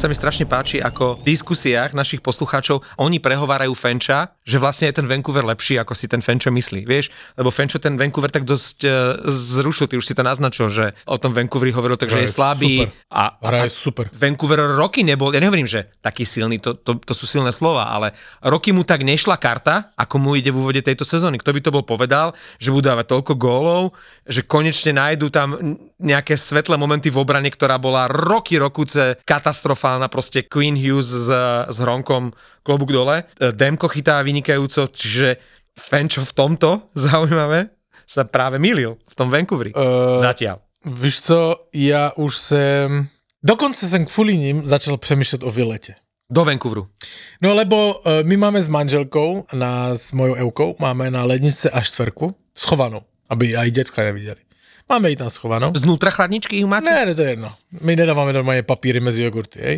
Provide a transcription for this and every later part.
Sa mi strašne páči, ako v diskusiách našich poslucháčov oni prehovárajú Fenča, že vlastne je ten Vancouver lepší, ako si ten Fenčo myslí, vieš? Lebo Fenčo ten Vancouver tak dosť uh, zrušil, ty už si to naznačil, že o tom Vancouveri hovoril tak, že je slabý. Super. A, a, a super. Vancouver roky nebol, ja nehovorím, že taký silný, to, to, to sú silné slova, ale roky mu tak nešla karta, ako mu ide v úvode tejto sezóny. Kto by to bol povedal, že budú dávať toľko gólov, že konečne nájdú tam nejaké svetlé momenty v obrane, ktorá bola roky, rokuce katastrofálna, proste Queen Hughes s, s Hronkom klobúk dole. E, Demko chytá vynikajúco, čiže Fenčo v tomto, zaujímavé, sa práve milil v tom Vancouveri. Uh, Zatiaľ. Víš co, já už jsem, dokonce jsem kvůli ním začal přemýšlet o vylete. Do Vancouveru. No lebo uh, my máme s manželkou, na, s mojou Eukou, máme na lednice až štvrku schovanou, aby aj dětka neviděli. Máme ji tam schovanou. Znútra chladničky ich máte? Ne, to je jedno. My nedávame normálne papíry mezi jogurty, hej.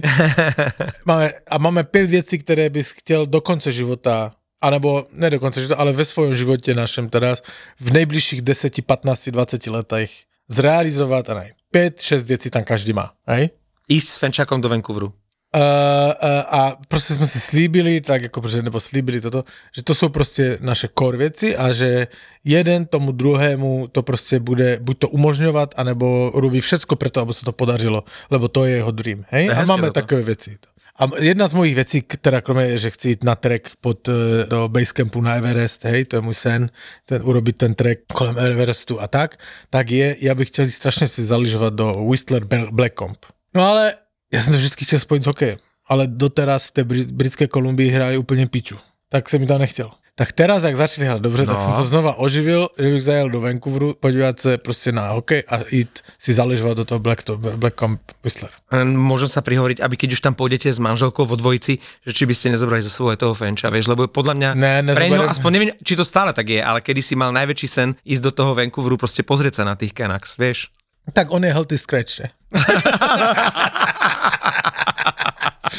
máme, a máme pět věcí, které bys chtěl do konce života anebo ne do konce života, ale ve svojom živote našem teraz v nejbližších 10, 15, 20 letech zrealizovať a ne. 5, 6 věcí tam každý má, hej? Ísť s Fenčakom do Vancouveru. Uh, uh, a prostě jsme si slíbili, tak jako, nebo slíbili toto, že to jsou prostě naše core věci a že jeden tomu druhému to prostě bude buď to umožňovat, anebo robí všecko preto, aby se to podařilo, lebo to je jeho dream, hej? A máme to. takové věci. A jedna z mojich věcí, která kromě, že chci jít na trek pod, e, do Basecampu na Everest, hej, to je můj sen, ten, urobit ten trek kolem Everestu a tak, tak je, já bych chtěl strašně si zaližovat do Whistler Blackcomb. No ale ja som to vždy chtěl spojit s hokejem, ale doteraz v té britské Kolumbii hráli úplně piču. Tak se mi to nechtělo. Tak teraz, jak začali hrať dobře, no. tak som to znova oživil, že bych zajel do Vancouveru, podívať sa proste na hokej a ísť si zaležovať do toho Black, to, Black Comp Whistler. Môžem sa prihovoriť, aby keď už tam pôjdete s manželkou vo dvojici, že či by ste nezobrali za sebou toho Fenča, vieš, lebo podľa mňa ne, pre ňo, aspoň neviem, či to stále tak je, ale kedy si mal najväčší sen ísť do toho Vancouveru, proste pozrieť sa na tých Canucks, vieš. Tak on je healthy scratch, ne?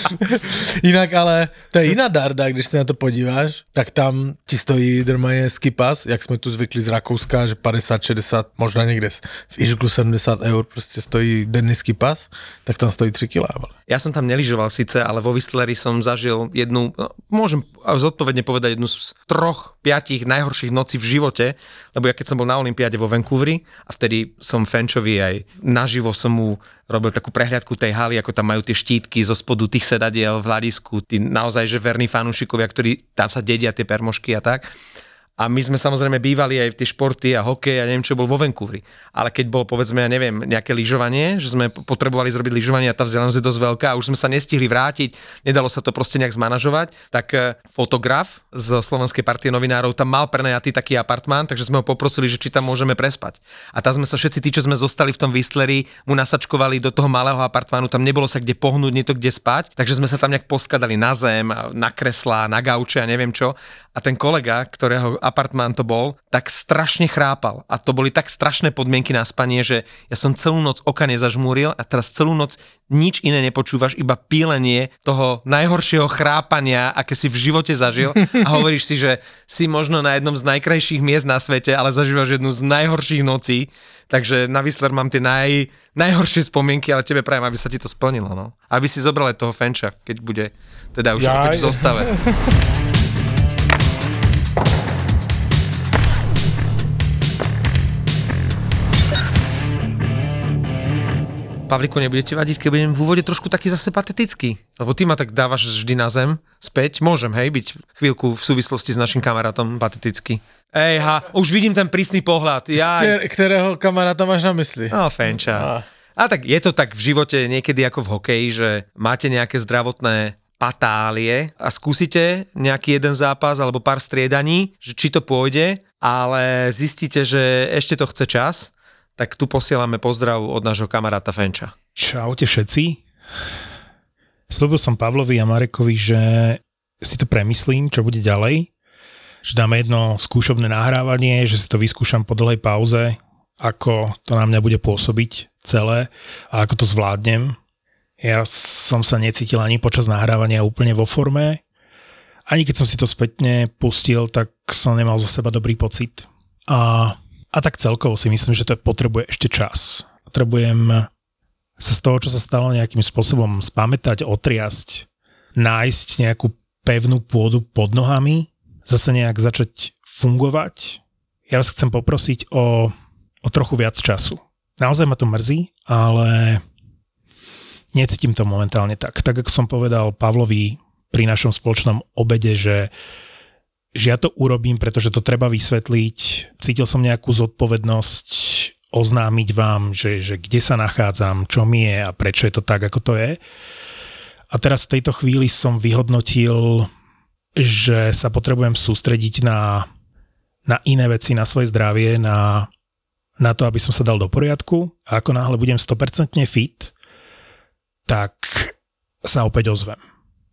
Jinak ale to je jiná darda, když se na to podíváš, tak tam ti stojí normálně skipas, jak jsme tu zvykli z Rakouska, že 50, 60, možná někde v Ižglu 70 eur prostě stojí denný skipas, tak tam stojí 3 kg. Ja som tam neližoval síce, ale vo Whistleri som zažil jednu, no, môžem zodpovedne povedať, jednu z troch, piatich najhorších nocí v živote, lebo ja keď som bol na Olympiáde vo Vancouveri a vtedy som Fenčovi aj naživo som mu robil takú prehliadku tej haly, ako tam majú tie štítky zo spodu tých sedadiel v hľadisku, tí naozaj že verní fanúšikovia, ktorí tam sa dedia tie permošky a tak. A my sme samozrejme bývali aj v tie športy a hokej a neviem čo bol vo Vancouveri. Ale keď bolo povedzme, ja neviem, nejaké lyžovanie, že sme potrebovali zrobiť lyžovanie a tá vzdialenosť je dosť veľká a už sme sa nestihli vrátiť, nedalo sa to proste nejak zmanažovať, tak e, fotograf z Slovenskej partie novinárov tam mal prenajatý taký apartmán, takže sme ho poprosili, že či tam môžeme prespať. A tam sme sa všetci tí, čo sme zostali v tom Whistleri, mu nasačkovali do toho malého apartmánu, tam nebolo sa kde pohnúť, nie to kde spať, takže sme sa tam nejak poskladali na zem, na kreslá, na gauče a neviem čo. A ten kolega, ktorého apartmán to bol, tak strašne chrápal. A to boli tak strašné podmienky na spanie, že ja som celú noc oka nezažmúril a teraz celú noc nič iné nepočúvaš, iba pílenie toho najhoršieho chrápania, aké si v živote zažil a hovoríš si, že si možno na jednom z najkrajších miest na svete, ale zažívaš jednu z najhorších nocí. Takže na Whistler mám tie naj, najhoršie spomienky, ale tebe prajem, aby sa ti to splnilo. No. Aby si zobral aj toho Fenča, keď bude teda už v zostave. Pavliku, nebudete vadiť, keď budem v úvode trošku taký zase patetický. Lebo ty ma tak dávaš vždy na zem, späť. Môžem, hej, byť chvíľku v súvislosti s našim kamarátom patetický. Ej, ha, už vidím ten prísny pohľad. Ja... Kter, ktorého kamaráta máš na mysli? No, Fenča. A. a tak je to tak v živote niekedy ako v hokeji, že máte nejaké zdravotné patálie a skúsite nejaký jeden zápas alebo pár striedaní, že či to pôjde, ale zistíte, že ešte to chce čas tak tu posielame pozdrav od nášho kamaráta Fenča. Čaute všetci. Slúbil som Pavlovi a Marekovi, že si to premyslím, čo bude ďalej, že dáme jedno skúšobné nahrávanie, že si to vyskúšam po dlhej pauze ako to na mňa bude pôsobiť celé a ako to zvládnem. Ja som sa necítil ani počas nahrávania úplne vo forme. Ani keď som si to spätne pustil, tak som nemal zo seba dobrý pocit. A, a tak celkovo si myslím, že to potrebuje ešte čas. Potrebujem sa z toho, čo sa stalo, nejakým spôsobom spamätať, otriasť, nájsť nejakú pevnú pôdu pod nohami, zase nejak začať fungovať. Ja vás chcem poprosiť o, o trochu viac času. Naozaj ma to mrzí, ale necítim to momentálne tak. Tak ako som povedal Pavlovi pri našom spoločnom obede, že, že ja to urobím, pretože to treba vysvetliť. Cítil som nejakú zodpovednosť oznámiť vám, že, že kde sa nachádzam, čo mi je a prečo je to tak, ako to je. A teraz v tejto chvíli som vyhodnotil, že sa potrebujem sústrediť na, na iné veci, na svoje zdravie, na, na to, aby som sa dal do poriadku. A ako náhle budem 100% fit, tak sa opäť ozvem.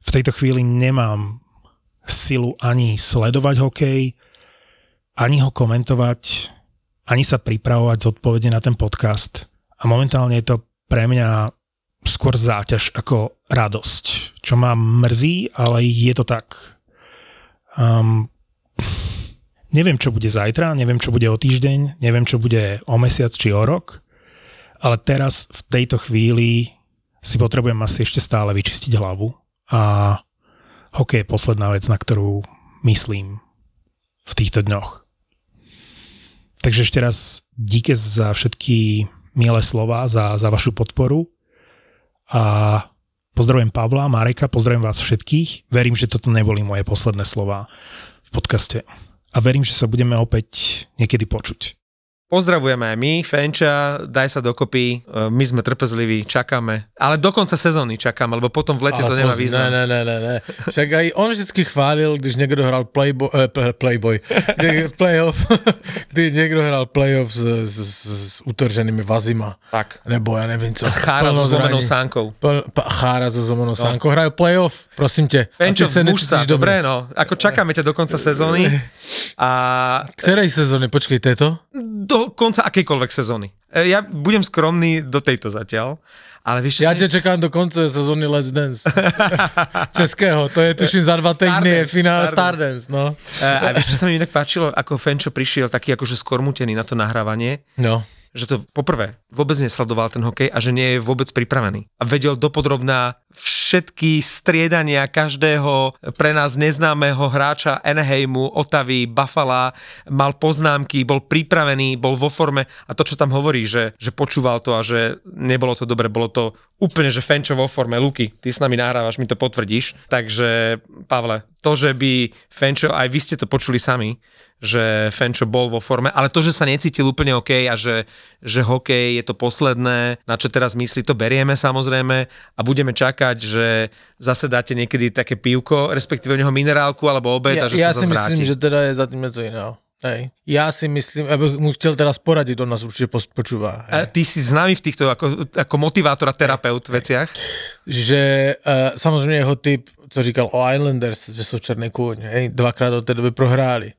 V tejto chvíli nemám silu ani sledovať hokej, ani ho komentovať, ani sa pripravovať zodpovedne na ten podcast. A momentálne je to pre mňa skôr záťaž ako radosť, čo ma mrzí, ale je to tak. Um, neviem, čo bude zajtra, neviem, čo bude o týždeň, neviem, čo bude o mesiac či o rok, ale teraz v tejto chvíli si potrebujem asi ešte stále vyčistiť hlavu a hokej je posledná vec, na ktorú myslím v týchto dňoch. Takže ešte raz díke za všetky milé slova, za, za vašu podporu a pozdravujem Pavla, Mareka, pozdravujem vás všetkých. Verím, že toto neboli moje posledné slova v podcaste a verím, že sa budeme opäť niekedy počuť. Pozdravujeme aj my, Fenča, daj sa dokopy, e, my sme trpezliví, čakáme. Ale do konca sezóny čakáme, lebo potom v lete to nemá poz- význam. Ne, ne, ne, ne, ne. Však aj on vždycky chválil, když niekto hral playboy, eh, playboy, playoff, kdy niekto hral playoff s, s, s, utrženými vazima. Tak. Nebo ja neviem co. Chára so zlomenou sánkou. Pl- chára so zlomenou no. sánkou. Hrajú playoff, prosím te. Fenčo, ty sa dobre, no. Ako čakáme ťa do konca sezóny a Ktorej sezóny? Počkej, tejto? do konca akejkoľvek sezóny. E, Ja budem skromný do tejto zatiaľ, ale vieš, Ja sa... ťa čakám do konca sezóny Let's Dance. Českého, to je tuším za dva týdny je finále Stardance. Stardance, no. E, A vieš, čo sa mi inak páčilo, ako Fenčo prišiel taký akože skormutený na to nahrávanie, No. že to poprvé vôbec nesledoval ten hokej a že nie je vôbec pripravený. A vedel dopodrobná všetky striedania každého pre nás neznámeho hráča Anaheimu, Otavy, Buffalo, mal poznámky, bol pripravený, bol vo forme a to, čo tam hovorí, že, že počúval to a že nebolo to dobre, bolo to úplne, že Fenčo vo forme. Luky, ty s nami nahrávaš, mi to potvrdíš. Takže, Pavle, to, že by Fenčo, aj vy ste to počuli sami, že Fenčo bol vo forme, ale to, že sa necítil úplne OK a že, že hokej je to posledné, na čo teraz myslí, to berieme samozrejme a budeme čakať, že zase dáte niekedy také pivko, respektíve u neho minerálku alebo obed Ja, a že ja sa si zase myslím, vráti. že teda je za tým něco jiného. Hej. Já si myslím, abych mu chtěl teraz poradit, on nás určitě pos- počúva. A ty si známy v týchto ako, ako motivátor a terapeut veciach. že uh, samozřejmě jeho typ, co říkal o Islanders, že jsou černý kůň, hej, dvakrát od té doby prohráli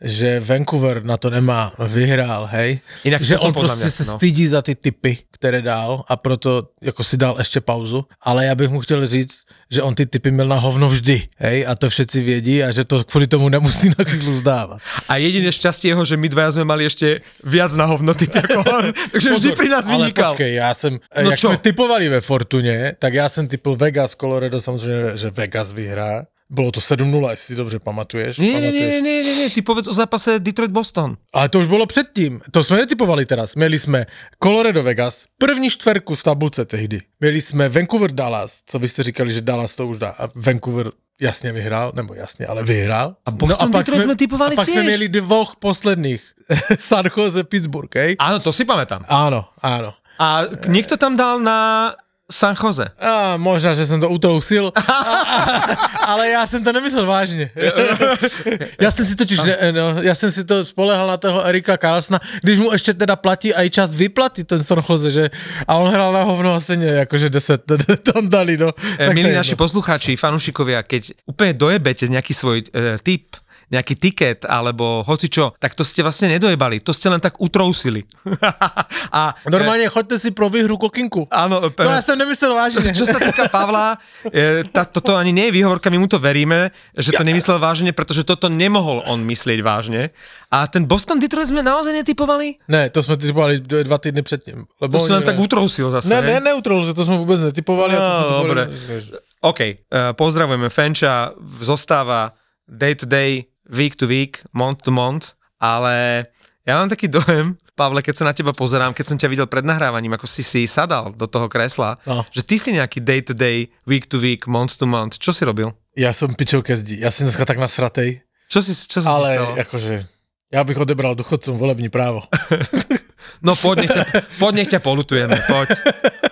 že Vancouver na to nemá, vyhrál, hej. Inak že on prostě se no. stydí za ty typy, které dal a proto jako si dal ještě pauzu, ale já bych mu chtěl říct, že on ty typy měl na hovno vždy, hej, a to všetci vědí a že to kvůli tomu nemusí na chvíľu zdávat. A jediné šťastie jeho, že my dvaja sme mali ešte viac na hovnoty ako on. Takže vždy pri nás ale vynikal. počkej, já jsem, No jak čo? jsme typovali ve Fortuně, tak já jsem typl Vegas, Colorado, samozřejmě, že Vegas vyhrá. Bylo to 7-0, jestli si dobře pamatuješ. Nie, pamatuješ. nie, nie, nie, nie, ty povedz o zápase Detroit-Boston. Ale to už bylo předtím, to jsme netypovali teraz. Měli jsme Colorado Vegas, první čtverku v tabulce tehdy. Měli jsme Vancouver Dallas, co vy jste říkali, že Dallas to už dá. A Vancouver jasně vyhrál, nebo jasně, ale vyhrál. A Boston Detroit jsme typovali a pak jsme tiež. měli dvoch posledných. San Jose, Pittsburgh, hej? Áno, to si pamätám. Áno, áno. A niekto tam dal na San Jose. A možná, že jsem to utrousil, a, a, ale já jsem to nemyslel vážně. já jsem si totiž, ne, no, já jsem si to spolehal na toho Erika Carlsona, když mu ještě teda platí aj část vyplaty ten San Jose, že a on hrál na hovno a stejně jakože 10 tam dali, no. E, Milí naši poslucháči, fanúšikovia, keď úplne dojebete nejaký svoj e, typ, nejaký tiket alebo hoci čo, tak to ste vlastne nedojebali, to ste len tak utrousili. a Normálne choďte si pro výhru kokinku. Áno, To ja som nemyslel vážne. Čo sa týka Pavla, e, tá, toto ani nie je výhovorka, my mu to veríme, že to nemyslel vážne, pretože toto nemohol on myslieť vážne. A ten Boston Detroit sme naozaj netypovali? Ne, to jsme typovali dva týdny předtím. Lebo To si len oni- tak utrousil zase. Ne, ne, neutrol, že to jsme vůbec netypovali. a to No, jsme typovali- dobre. OK, uh, pozdravujeme Fenča, zostáva day to day, week to week, month to month, ale ja mám taký dojem, Pavle, keď sa na teba pozerám, keď som ťa videl pred nahrávaním, ako si si sadal do toho kresla, No. že ty si nejaký day to day, week to week, month to month. Čo si robil? Já jsem pičou ke zdi. Já jsem dneska tak nasratej, Čo si, čo si ale stalo? jakože... Já bych odebral důchodcům volební právo. No poď, nech ťa, poď, nech ťa polutujeme, poď.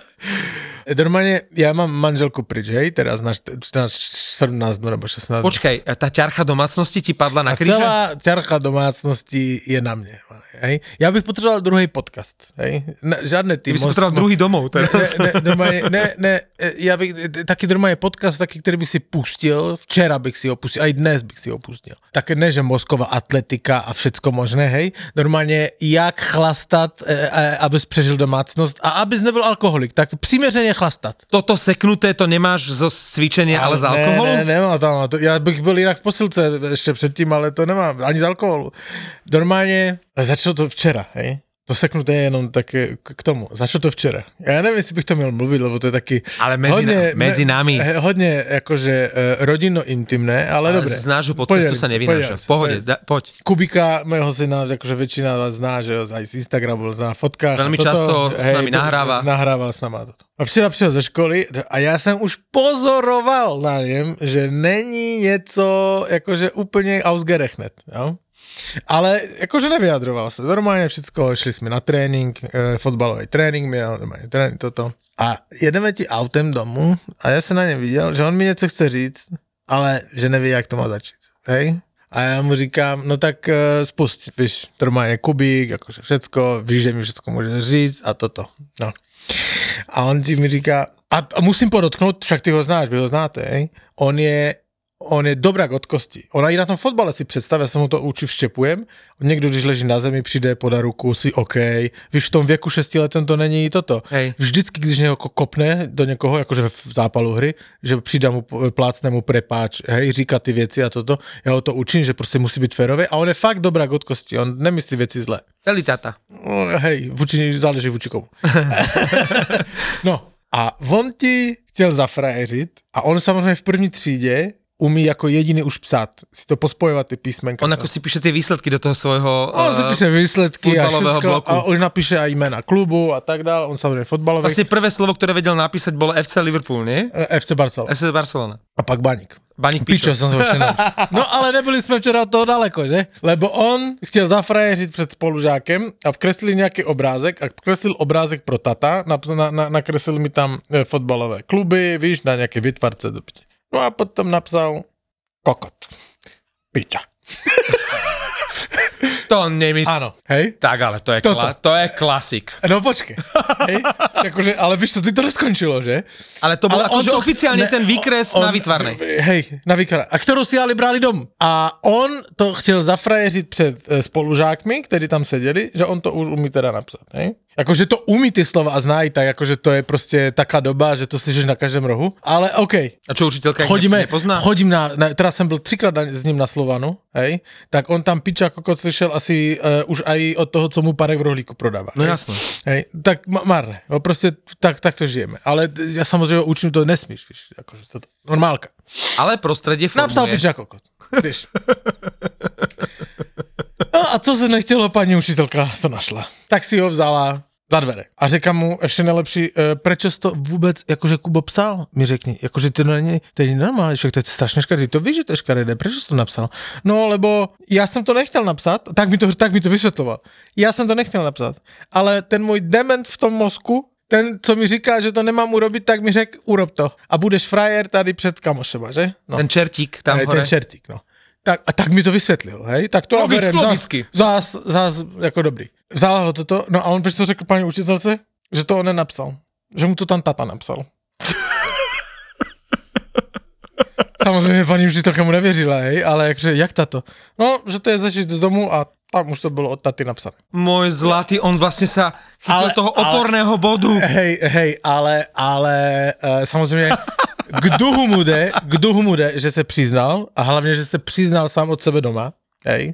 Normálně, já mám manželku pryč, hej, teraz na 14, 17 dnů nebo 16 dnů. Počkaj, tá ťarcha domácnosti ti padla na A kríže? celá ťarcha domácnosti je na mne. Hej. Já bych potřeboval druhý podcast. Hej. Ne, žádné ty Ty by si potreboval druhý domov Ne, teraz. ne, normálně, ne, ne, já bych, taky normálně podcast, taky, který bych si pustil, včera bych si ho pustil, a i dnes bych si ho pustil. Tak ne, že mozková atletika a všecko možné, hej. Normálně, jak chlastat, e, e, abys přežil domácnost a abys nebyl alkoholik, tak přiměřeně chlastat. Toto seknuté to nemáš zo cvičenia, ale, z alkoholu? Ne, ne, nemám tam, to, já bych byl jinak v posilce ještě předtím, ale to nemám, ani z alkoholu. Normálně, začalo to včera, hej. To seknuté je jenom tak k, tomu. Začalo to včera. Já nevím, jestli bych to měl mluvit, lebo to je taky... Ale mezi na- mezi nami. he- Hodně jakože uh, rodinno intimné, ale, Ale dobré. z nášho podcastu sa nevynáša. V pohode, da, poď. Kubika, mého syna, akože väčšina vás zná, že aj z Instagramu zná fotkách. Veľmi toto, často s nami nahráva. Nahrával s nama toto. A včera přišel ze školy a já jsem už pozoroval na něm, že není něco jakože úplně ausgerechnet, jo? Ale jakože nevyjadroval se. Normálně všecko, šli jsme na trénink, e, fotbalový trénink měl, normálně trénink toto. A jedeme ti autem domů a já jsem na něm viděl, že on mi něco chce říct, ale že neví, jak to má začít. Hej? A já mu říkám, no tak uh, spust, víš, normálně kubík, jakože všecko, víš, že mi všecko může říct a toto. No. A on ti mi říká, a, a musím podotknout, však ty ho znáš, vy ho znáte, hej? On je, on je dobrák od kosti. Ona i na tom fotbale si představ, já jsem mu to učil vštěpujem. Někdo, když leží na zemi, přijde, podá ruku, si OK. Víš, v tom věku 6 letem to není toto. Hej. Vždycky, když někoho kopne do někoho, jakože v zápalu hry, že přijde mu, plácne mu prepáč, hej, říká ty věci a toto, já ho to učím, že prostě musí být férový a on je fakt dobrák od kosti, on nemyslí věci zle. Celý tata. No, hej, vůči, záleží vůči komu. no a on ti chtěl zafrajeřit a on samozřejmě v první třídě umí jako jediný už psát, si to pospojovat ty písmenka. On ako si píše tie výsledky do toho svojho... On si eh, píše výsledky a všetko, bloku. a už napíše aj jména klubu a tak dále, on samozřejmě fotbalový. Vlastne prvé slovo, ktoré vedel napísať, bolo FC Liverpool, nie? Eh, FC Barcelona. FC Barcelona. A pak Baník. Baník Pičo, Pičo. se už No ale nebyli jsme včera od toho daleko, že? Lebo on chtěl zafrajeřit před spolužákem a vkreslil nějaký obrázek a vkreslil obrázek pro tata, na, na, na, nakreslil mi tam e, fotbalové kluby, víš, na nějaké vytvarce. do piči. No a potom napsal kokot. Piča. To nemyslím. Áno, hej? Tak ale to je, Toto. kla- to je klasik. No počkej. Hej? Akože, ale víš co, ty to neskončilo, že? Ale to bol Ale akože to- oficiálne ne, ten výkres on- na výtvarnej. Hej, na výtvarnej. A kterou si ale brali domů. A on to chtěl zafrajeřit před e, spolužákmi, kteří tam seděli, že on to už umí teda napsat. Hej? Jakože to umí ty slova a znají, tak jakože to je prostě taká doba, že to slyšíš na každém rohu. Ale OK, A čo učiteľka chodíme, ne- nepozná? chodím na, na, teraz jsem byl třikrát na- s ním na Slovanu, hej, tak on tam piča kokot slyšel asi uh, už aj od toho, co mu Parek v rohlíku prodává. No hej. jasno. Hej, tak ma- marné, no prostě tak, tak to žijeme. Ale já samozřejmě učím to nesmíš, víš, jakože to, normálka. Ale prostredie Napsal formuje. piča kokot. No a co se nechtělo, paní učitelka to našla. Tak si ho vzala za dvere. A říkám mu ještě nejlepší, e, proč jsi to vůbec, jakože Kubo psal, mi řekni, jakože to není, to není normální, však to je strašně škaredý, to víš, že to je škaredé, proč jsi to napsal? No, lebo já jsem to nechtěl napsat, tak mi to, tak mi to vysvětloval. Já jsem to nechtěl napsat, ale ten můj dement v tom mozku, ten, co mi říká, že to nemám urobit, tak mi řekl, urob to. A budeš frajer tady před kamošema, že? No. Ten čertík tam Hej, hore. ten čertík, no. Tak, a tak mi to vysvětlil, hej? Tak to Logicky, berem zás, zás, zás, jako dobrý. Vzala ho toto, no a on víš, co řekl paní učitelce? Že to on nenapsal. Že mu to tam tata napsal. Samozřejmě paní učitelka mu nevěřila, hej, ale jakže, jak tato? No, že to je začít z domu a tam už to bylo od taty napsané. Môj zlatý, on vlastne sa chytil Ale- toho ale- oporného bodu. Hej, hej, ale, ale uh, samozřejmě k duhu mu jde, k duhu mu jde, že se přiznal a hlavně, že se přiznal sám od sebe doma, hej.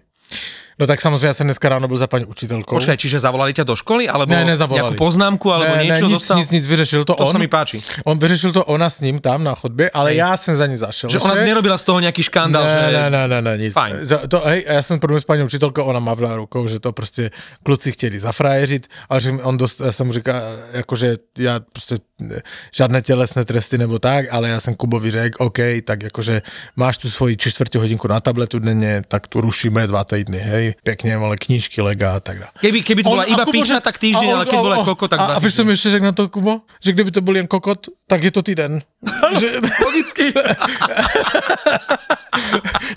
No tak samozřejmě já jsem dneska ráno byl za paní učitelkou. Počkaj, čiže zavolali ťa do školy, alebo Ne, nezavolali. nejakú poznámku, alebo ne, niečo ne, nic, dostal? nic, nic, vyřešil to, To on. sa mi páči. On vyřešil to ona s ním tam na chodbě, ale já jsem za ní zašel. Že ona nerobila z toho nejaký škandál, ne, že... ne, ne, ne, ne, nic. Fajn. To, hej, a já jsem promluvil s paní učitelkou, ona mavla rukou, že to prostě kluci chtěli zafrajeřit, ale že on dost, jsem mu říkal, jakože já prostě ne, žádné tělesné tresty nebo tak, ale já jsem Kubovi řekl, OK, tak jakože máš tu svoji či čtvrtě hodinku na tabletu denně, tak tu rušíme dva týdny, hej, pěkně, ale knížky, lega a tak dále. Keby, keby to bola iba že- tak týždeň, on- ale keď bola koko, tak a, a mi ještě řekl na to, Kubo? Že kdyby to byl jen kokot, tak je to týden. že, Logicky.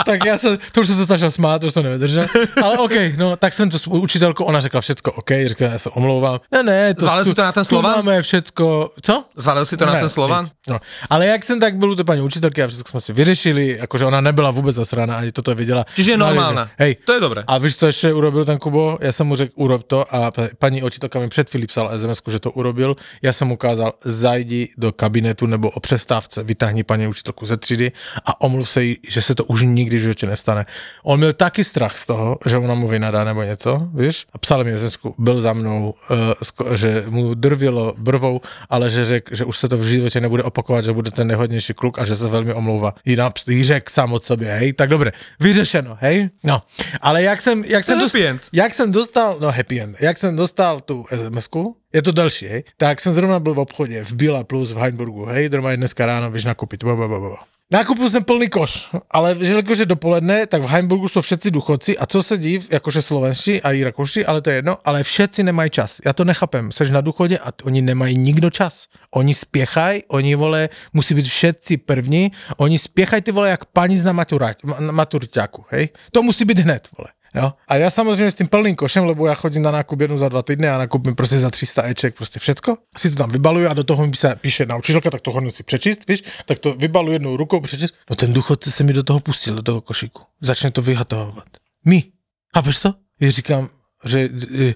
tak já se, to už jsem se začal smát, to už jsem nevydržel. Ale OK, no, tak jsem to s učitelkou, ona řekla všecko OK, řekla, já se omlouvám. Ne, ne, to, Zvalil si to na ten Slovan? máme všecko, co? Zvalil si to na Ne, ten Slovan? nic. No. Ale jak jsem tak byl u té paní učitelky a všechno jsme si vyřešili, jakože ona nebyla vůbec zasraná, ani toto viděla. Čiže je No, normálna. Hej. To je dobré. A víš, co ještě urobil ten Kubo? Já jsem mu řekl, urob to a pa- paní učitelka mi před chvíli psala sms že to urobil. Já jsem ukázal, zajdi do kabinetu nebo o přestávce, vytáhni paní učitelku ze třídy a omluv se jí, že se to už nikdy v životě nestane. On měl taky strach z toho, že ona mu vynadá nebo něco, víš? A psal mi sms byl za mnou, uh, že mu drvilo brvou, ale že řekl, že už se to v životě nebude opakovat, že bude ten nejhodnější kluk a že se velmi omlouvá. Jí, řekl sám od sobě, hej, tak dobré, vyřešeno, hej? No, ale jak jsem, jak jsem, happy end. jak jsem dostal, no happy end, jak jsem dostal tu sms je to další, hej, tak jsem zrovna byl v obchodě v Bíla Plus v Heinburgu, hej, normálně dneska ráno běž nakupit, ba. Nakupil jsem plný koš, ale že jakože dopoledne, tak v Heimburgu jsou všetci duchoci a co se div, jakože slovenští a i rakouši, ale to je jedno, ale všetci nemají čas. Já to nechápem, seš na duchodě a oni nemají nikdo čas. Oni spěchají, oni vole, musí být všetci první, oni spěchají ty vole jak paní na, maturať, ma- na maturiťáku, hej. To musí být hned, vole. Jo? A já samozřejmě s tím plným košem, lebo já chodím na nákup jednou za dva týdny a nakupím prostě za 300 eček prostě všecko. Si to tam vybaluju a do toho mi se píše naučitelka, tak to hodně si přečíst, víš, tak to vybalu jednou rukou přečíst. No ten důchodce se mi do toho pustil, do toho košíku. Začne to vyhatovat. My. Chápeš to? Já říkám, že, e,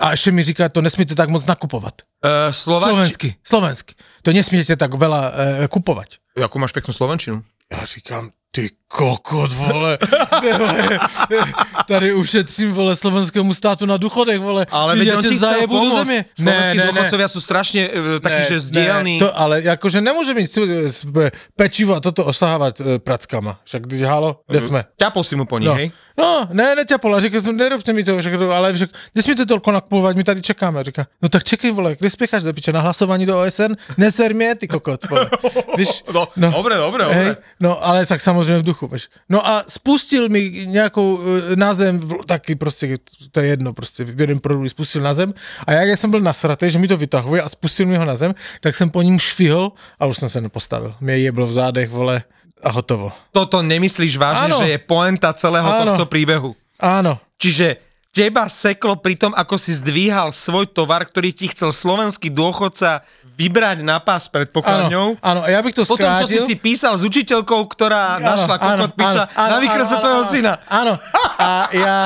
a ještě mi říká, to nesmíte tak moc nakupovat. Uh, Slováči... Slovensky, slovensky. To nesmíte tak veľa e, kupovat. Jakú máš peknú slovenčinu? Já říkám, ty kokot, vole. Tady ušetřím, vole, slovenskému státu na důchodech, vole. Ale veď já on ti chcel zajebu do země. Slovenskí dôchodcovia sú strašne uh, takí, že zdielní. to, ale jakože nemůže mít s- s- pečivo a toto osahávat e, prackama. Však když halo, kde jsme? Ťapol si mu po nich, No, hej? no ne, neťapol, a říkal nerobte mi to, řekl, ale řekl, nesmíte toľko nakupovat, my tady čekáme. Říká, no tak čekej, vole, kde spěcháš do piče, na hlasování do OSN? Neser mě, ty kokot, vole. Víš, No, dobre, dobre, hej, dobre. no ale tak samozřejmě v duchu. Víš. No a spustil mi nějakou e, na zem, taky prostě, to je jedno, prostě jeden produkt spustil na zem a jak já jsem byl nasratý, že mi to vytahuje a spustil mi ho na zem, tak jsem po ním švihl a už jsem se nepostavil. Mě jeblo v zádech, vole, a hotovo. Toto nemyslíš vážne, Áno. že je poenta celého Áno. tohto príbehu. Áno, Čiže teba seklo pri tom, ako si zdvíhal svoj tovar, ktorý ti chcel slovenský dôchodca vybrať na pás pred pokladňou. áno, áno, a ja bych to Potom, čo si skrátil. si písal s učiteľkou, ktorá našla kokot piča na výkrese tvojho syna. Áno, a ja,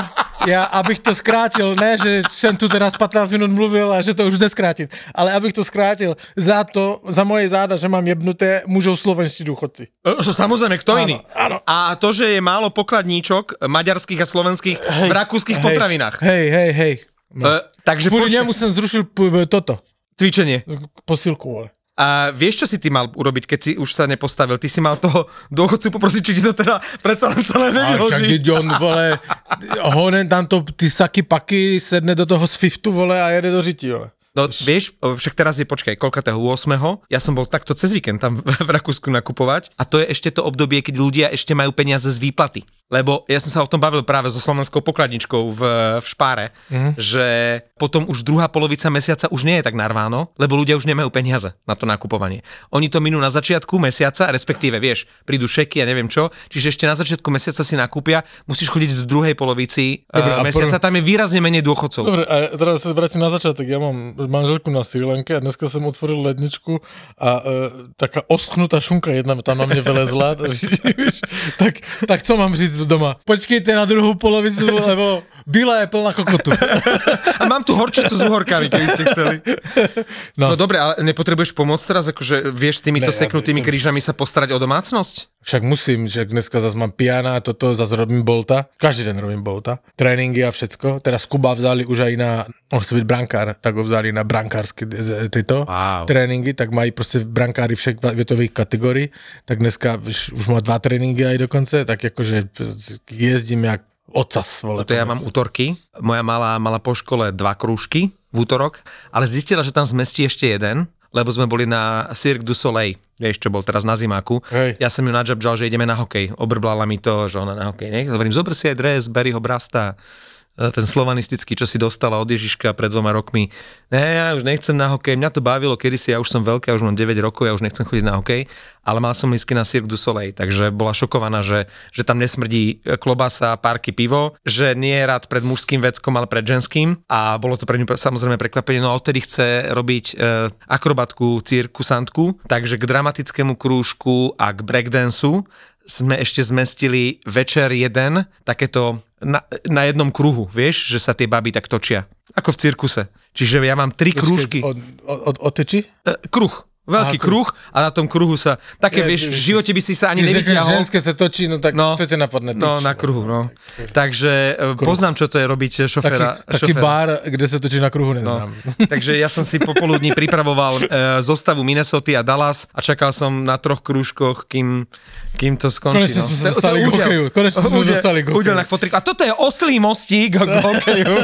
ja, abych to skrátil, ne, že jsem tu teraz 15 minút mluvil a že to už jde skrátit, ale abych to skrátil, za to, za moje záda, že mám jebnuté, můžou slovenští důchodci. E, Samozrejme, kto Áno, iný. áno. A to, že je málo pokladníčok maďarských a slovenských v rakúskych hej, potravinách. Hej, hej, hej. E, takže Kvôli počkaj, němu jsem zrušil p- toto, cvičenie. posilku, vole. A vieš, čo si ty mal urobiť, keď si už sa nepostavil? Ty si mal toho dôchodcu poprosiť, či ti to teda predsa len celé A však nevyloží. on, vole, honen tam to, ty saky paky, sedne do toho Swiftu, vole, a jede do řití, vole. No vieš, však teraz je, počkaj, koľkatého 8. Ja som bol takto cez víkend tam v Rakúsku nakupovať a to je ešte to obdobie, keď ľudia ešte majú peniaze z výplaty. Lebo ja som sa o tom bavil práve so slovenskou pokladničkou v, v Špáre, mm. že potom už druhá polovica mesiaca už nie je tak narváno, lebo ľudia už nemajú peniaze na to nakupovanie. Oni to minú na začiatku mesiaca, respektíve, vieš, prídu šeky a neviem čo, čiže ešte na začiatku mesiaca si nakúpia, musíš chodiť v druhej polovici Dobre, uh, mesiaca, prv- tam je výrazne menej dôchodcov. Dobre, a teraz sa vrátim na začiatok. Ja mám manželku na Sri Lanke a dneska som otvoril ledničku a e, taká oschnutá šunka jedna tam na mne vylezla. Tak, tak co mám říct doma? Počkejte na druhú polovicu, lebo byla je plná kokotu. A mám tu horčicu s uhorkami, keby ste chceli. No. No. dobre, ale nepotrebuješ pomôcť teraz, akože vieš s týmito Ne, ja seknutými som- krížami sa postarať o domácnosť? Však musím, že dneska zase mám piana, toto zase robím bolta. Každý den robím bolta. Tréninky a všecko. Teraz Kuba vzali už aj na, on chce byť brankár, tak ho vzali na brankárske tyto Wow. tréninky, tak mají prostě brankári všech větových kategorií. Tak dneska už, už má dva tréninky aj dokonce, tak jakože jezdím jak ocas, vole. To ja mám útorky. Moja mala, mala po škole dva krúžky v útorok, ale zistila, že tam zmestí ešte jeden, lebo sme boli na Cirque du Soleil, vieš, čo bol teraz na zimáku. Hej. Ja som ju nadžabžal, že ideme na hokej. Obrblala mi to, že ona na hokej, ne? Hovorím, zober si aj dres, beri ho brasta ten slovanistický, čo si dostala od Ježiška pred dvoma rokmi. Ne, ja už nechcem na hokej, mňa to bavilo kedysi, ja už som veľká, ja už mám 9 rokov, ja už nechcem chodiť na hokej, ale mal som lístky na Cirque du Soleil, takže bola šokovaná, že, že tam nesmrdí klobasa, párky, pivo, že nie je rád pred mužským veckom, ale pred ženským. A bolo to pre ňu samozrejme prekvapenie, no a odtedy chce robiť e, akrobatku, cirkusantku, takže k dramatickému krúžku a k breakdanceu sme ešte zmestili večer jeden, takéto na, na jednom kruhu, vieš, že sa tie baby tak točia. Ako v cirkuse. Čiže ja mám tri krúžky. Od, od, oteči? E, kruh. Veľký Aha, kruh a na tom kruhu sa, také Ja, vieš, v živote by si sa ani nevyťahol. ženské sa točí, no tak No, no, chcete napadne No, na kruhu, no. Takže e, poznám, čo to je robiť Taký, šoféra. taký šoféra. bar, kde sa točí na kruhu, No. neznám. Takže ja som si popoludní pripravoval e, zostavu Minnesota a Dallas a čakal som na troch krúžkoch, kým, kým to skončí. Konečne no. sme sa dostali k hokeju, konečne sme Údel- dostali k hokeju. Na. A toto je oslý mostík k hokeju.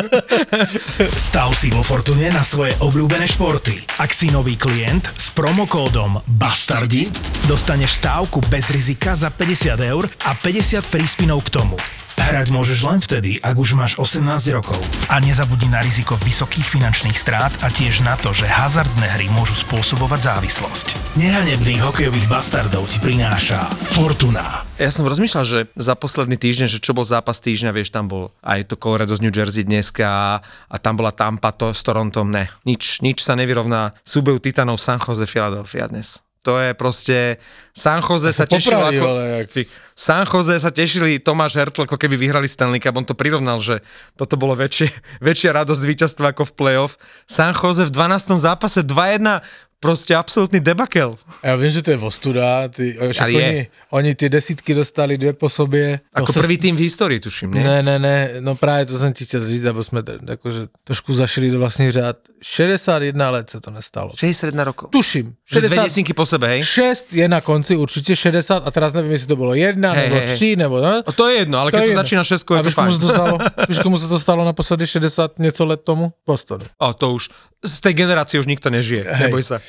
Stav si vo Fortune na svoje obľúbené športy. Ak si nový klient s promokódom BASTARDI, dostaneš stávku bez rizika za 50 eur a 50 free spinov k tomu. Hrať môžeš len vtedy, ak už máš 18 rokov. A nezabudni na riziko vysokých finančných strát a tiež na to, že hazardné hry môžu spôsobovať závislosť. Nehanebných hokejových bastardov ti prináša Fortuna. Ja som rozmýšľal, že za posledný týždeň, že čo bol zápas týždňa, vieš, tam bol aj to Colorado z New Jersey dneska a tam bola Tampa to s Torontom, ne. Nič, nič sa nevyrovná súbehu Titanov San Jose Philadelphia dnes. To je proste... San Jose sa, sa tešil ako... ale jak- San Jose sa tešili Tomáš Hertl, ako keby vyhrali Stanley Cup. On to prirovnal, že toto bolo väčšie, väčšia radosť víťazstva ako v playoff. San Jose v 12. zápase 2-1, proste absolútny debakel. Ja viem, že to je vostuda, ty, však je. oni, oni ty desítky dostali dve po sobě. To Ako sa prvý tým v histórii, tuším, nie? Ne, ne, ne, no právě to jsem ti chtěl říct, aby jsme t- jakože trošku zašli do vlastních řád. 61 let se to nestalo. 61 rokov. Tuším. Že dve desinky po sebe, hej? 6 je na konci určitě 60 a teraz nevím, jestli to bylo jedna Hej, nebo hej, hej. tři nebo no. O, to je jedno, ale To keď je to začína šeskou, A je to víš, komu fajn. se to stalo? Víš, komu se to stalo naposledy 60 něco let tomu? Bostonu. O, to už, z tej generácie už nikto nežije, Hej. neboj sa.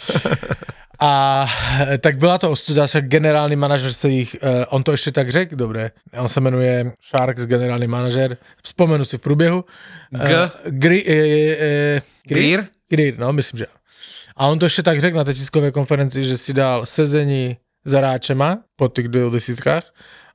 A eh, tak byla to ostuda, však generální manažer se jich, uh, on to ještě tak řekl, dobré, on se jmenuje Sharks, generální manažer, vzpomenu si v průběhu. G? Uh, Gri, uh, uh, Greer? Greer, no, myslím, že. A on to ještě tak řekl na té tiskové konferenci, že si dal sezení za hráčema po těch dvou desítkách,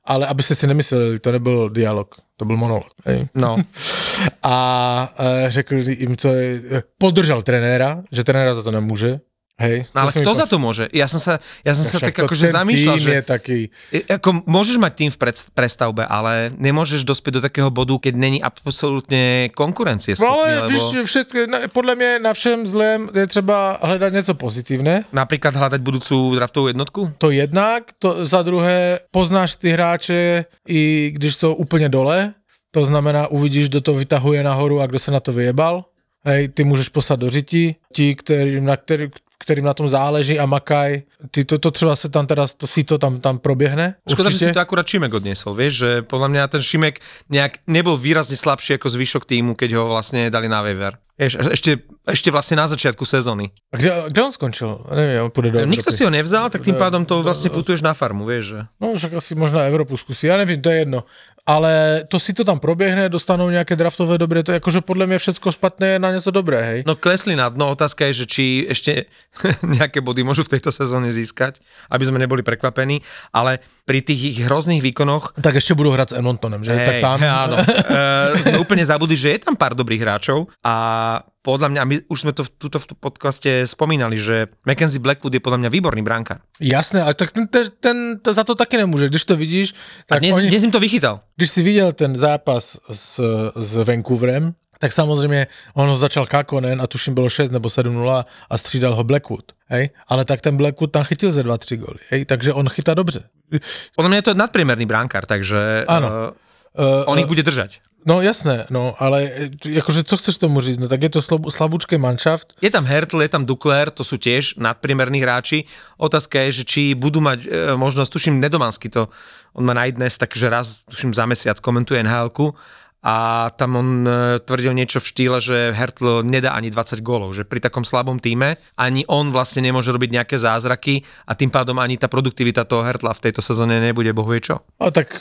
ale abyste si nemysleli, to nebyl dialog, to byl monolog. Hej. No. A řekl jim, co je, eh, podržal trenéra, že trenéra za to nemůže. Hej, no ale sa kto za to môže? Ja som sa, ja som sa tak akože zamýšľal, že je taký... Ako môžeš mať tým v prestavbe, ale nemôžeš dospieť do takého bodu, keď není absolútne konkurencie No ale lebo víš, všetko, ne, podle mě na všem zlém je třeba hledat něco pozitivné. napríklad hľadať budúcu draftovú jednotku? To jednak, to za druhé, poznáš ty hráče i když jsou úplně dole, to znamená, uvidíš, kdo to vytahuje nahoru a kdo se na to vyjebal. Hej, ty můžeš poslat do řití, ti, kterým na, který, kterým na tom záleží a makaj, ty to, to třeba se tam teraz, to si to tam, tam proběhne. Škoda, že si to akurát Šimek odniesol, vieš, že podľa mňa ten Šimek nejak nebol výrazne slabší ako zvyšok týmu, keď ho vlastne dali na waiver. Vieš, ešte, ešte vlastne na začiatku sezóny. A kde, kde on skončil? Nevím, on půjde do Nikto Evropy. si ho nevzal, tak tým pádom to vlastne putuješ na farmu, vieš, že... No však asi možná Evropu zkusí, ja nevím, to je jedno. Ale to si to tam proběhne, dostanou nějaké draftové dobré, to je jakože podle mě všecko špatné je na něco dobré, hej. No klesli na dno, otázka je, že či ešte nejaké body môžu v tejto sezóne získať, aby sme neboli prekvapení, ale pri tých ich hrozných výkonoch Tak ještě budou hrát s Edmontonem, že? tak tam... áno. E, sme úplne zabudli, že je tam pár dobrých hráčov a podľa mňa, my už sme to v, tuto v podcaste spomínali, že Mackenzie Blackwood je podľa mňa výborný brankár. Jasné, ale tak ten, ten, ten to za to taky nemůže. Když to vidíš, A tak dnes, oni, dnes im to vychytal. když si viděl ten zápas s, s Vancouverem, tak samozřejmě on ho začal Kakonen a tuším bylo 6 nebo 7-0 a střídal ho Blackwood. Hej? Ale tak ten Blackwood tam chytil ze 2-3 goly. Hej? Takže on chytá dobře. Podľa mňa je to nadpriemerný brankár, takže Áno. Uh, Uh, on ich bude držať. No jasné, no, ale akože co chceš tomu říct, no tak je to slab, slabúčké manšaft. Je tam Hertl, je tam Dukler, to sú tiež nadpriemerní hráči. Otázka je, že či budú mať e, možnosť, tuším, Nedomansky to, on má najdnes, takže raz, tuším, za mesiac komentuje nhl a tam on e, tvrdil niečo v štýle, že Hertl nedá ani 20 gólov, že pri takom slabom týme ani on vlastne nemôže robiť nejaké zázraky a tým pádom ani tá produktivita toho Hertla v tejto sezóne nebude bohuje čo. No tak,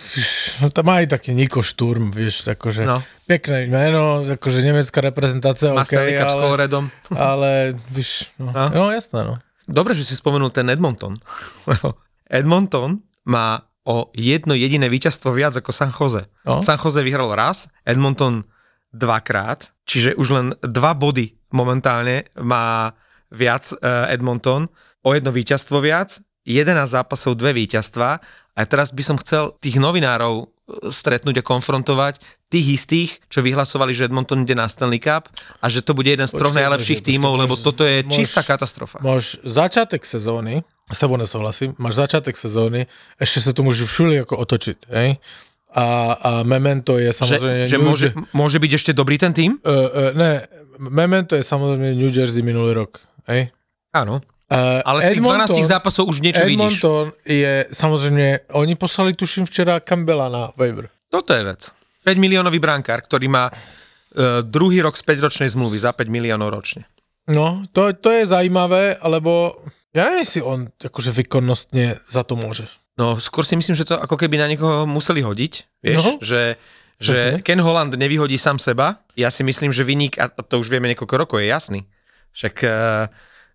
tam má aj taký Niko Šturm, vieš, akože No. pekné meno, akože nemecká reprezentácia, Má OK, Stanley Cup s ale, Coloredom. ale, víš, no, No. no. jasné, no. Dobre, že si spomenul ten Edmonton. Edmonton má o jedno jediné víťazstvo viac ako San Jose. No. San Jose vyhral raz, Edmonton dvakrát, čiže už len dva body momentálne má viac eh, Edmonton, o jedno víťazstvo viac, 11 zápasov, dve víťazstva a teraz by som chcel tých novinárov eh, stretnúť a konfrontovať tých istých, čo vyhlasovali, že Edmonton ide na Stanley Cup a že to bude jeden z troch Počkej, najlepších počkej, tímov, lebo toto je môž- čistá katastrofa. Máš začátek sezóny, s tebou nesouhlasím, máš začátek sezóny, ještě se to může všude jako otočit, hej? A, a Memento je samozřejmě... Že, že New môže, môže byť ešte dobrý ten tým? Uh, uh, ne, Memento je samozřejmě New Jersey minulý rok, hej? Áno. Uh, Ale z tých 12 zápasov už niečo vidíš. Edmonton je samozřejmě, oni poslali tuším včera Campbella na waiver. Toto je vec. 5 miliónový brankár, ktorý má uh, druhý rok z 5-ročnej zmluvy za 5 miliónov ročne. No, to, to je zajímavé, alebo ja neviem, si on akože výkonnostne za to môže. No, skôr si myslím, že to ako keby na niekoho museli hodiť, vieš, No. že, že Presne. Ken Holland nevyhodí sám seba. Ja si myslím, že vynik, a to už vieme niekoľko rokov, je jasný. Však uh,